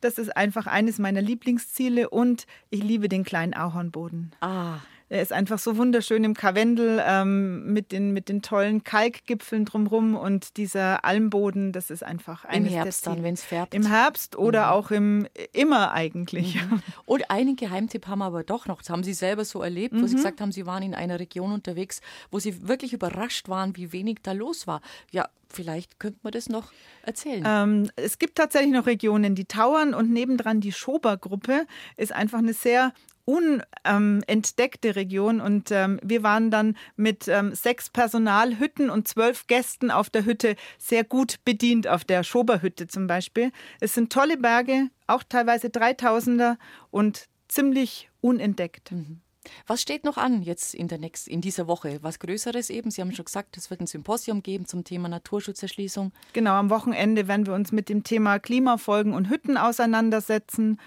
Das ist einfach eines meiner Lieblingsziele und ich liebe den kleinen Ahornboden. Ah. Er ist einfach so wunderschön im Karwendel ähm, mit, den, mit den tollen Kalkgipfeln drumherum und dieser Almboden, das ist einfach eines Im Herbst dann, wenn es färbt. Im Herbst oder mhm. auch im immer eigentlich. Mhm. Und einen Geheimtipp haben wir aber doch noch. Das haben Sie selber so erlebt, wo mhm. Sie gesagt haben, Sie waren in einer Region unterwegs, wo Sie wirklich überrascht waren, wie wenig da los war. Ja, Vielleicht könnte man das noch erzählen. Ähm, es gibt tatsächlich noch Regionen, die tauern und nebendran die Schober-Gruppe ist einfach eine sehr unentdeckte ähm, Region und ähm, wir waren dann mit ähm, sechs Personalhütten und zwölf Gästen auf der Hütte sehr gut bedient, auf der Schoberhütte zum Beispiel. Es sind tolle Berge, auch teilweise Dreitausender und ziemlich unentdeckt. Mhm. Was steht noch an jetzt in, der nächst, in dieser Woche? Was Größeres eben? Sie haben schon gesagt, es wird ein Symposium geben zum Thema Naturschutzerschließung. Genau, am Wochenende werden wir uns mit dem Thema Klimafolgen und Hütten auseinandersetzen.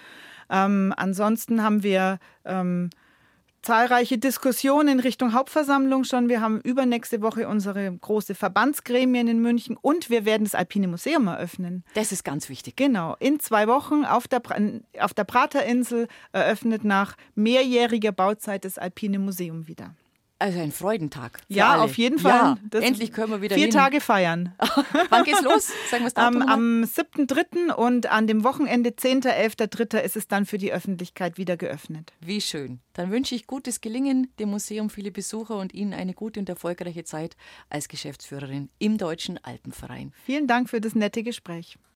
Ähm, ansonsten haben wir ähm, zahlreiche Diskussionen in Richtung Hauptversammlung schon. Wir haben übernächste Woche unsere große Verbandsgremien in München und wir werden das Alpine Museum eröffnen. Das ist ganz wichtig. Genau. In zwei Wochen auf der, auf der Praterinsel eröffnet nach mehrjähriger Bauzeit das Alpine Museum wieder. Also ein Freudentag. ja, alle. auf jeden Fall. Ja, endlich können wir wieder vier hin. Tage feiern. [laughs] Wann geht's los? Sagen wir Am, am 7.3. und an dem Wochenende 10.11.3. ist es dann für die Öffentlichkeit wieder geöffnet. Wie schön. Dann wünsche ich gutes Gelingen, dem Museum viele Besucher und Ihnen eine gute und erfolgreiche Zeit als Geschäftsführerin im Deutschen Alpenverein. Vielen Dank für das nette Gespräch.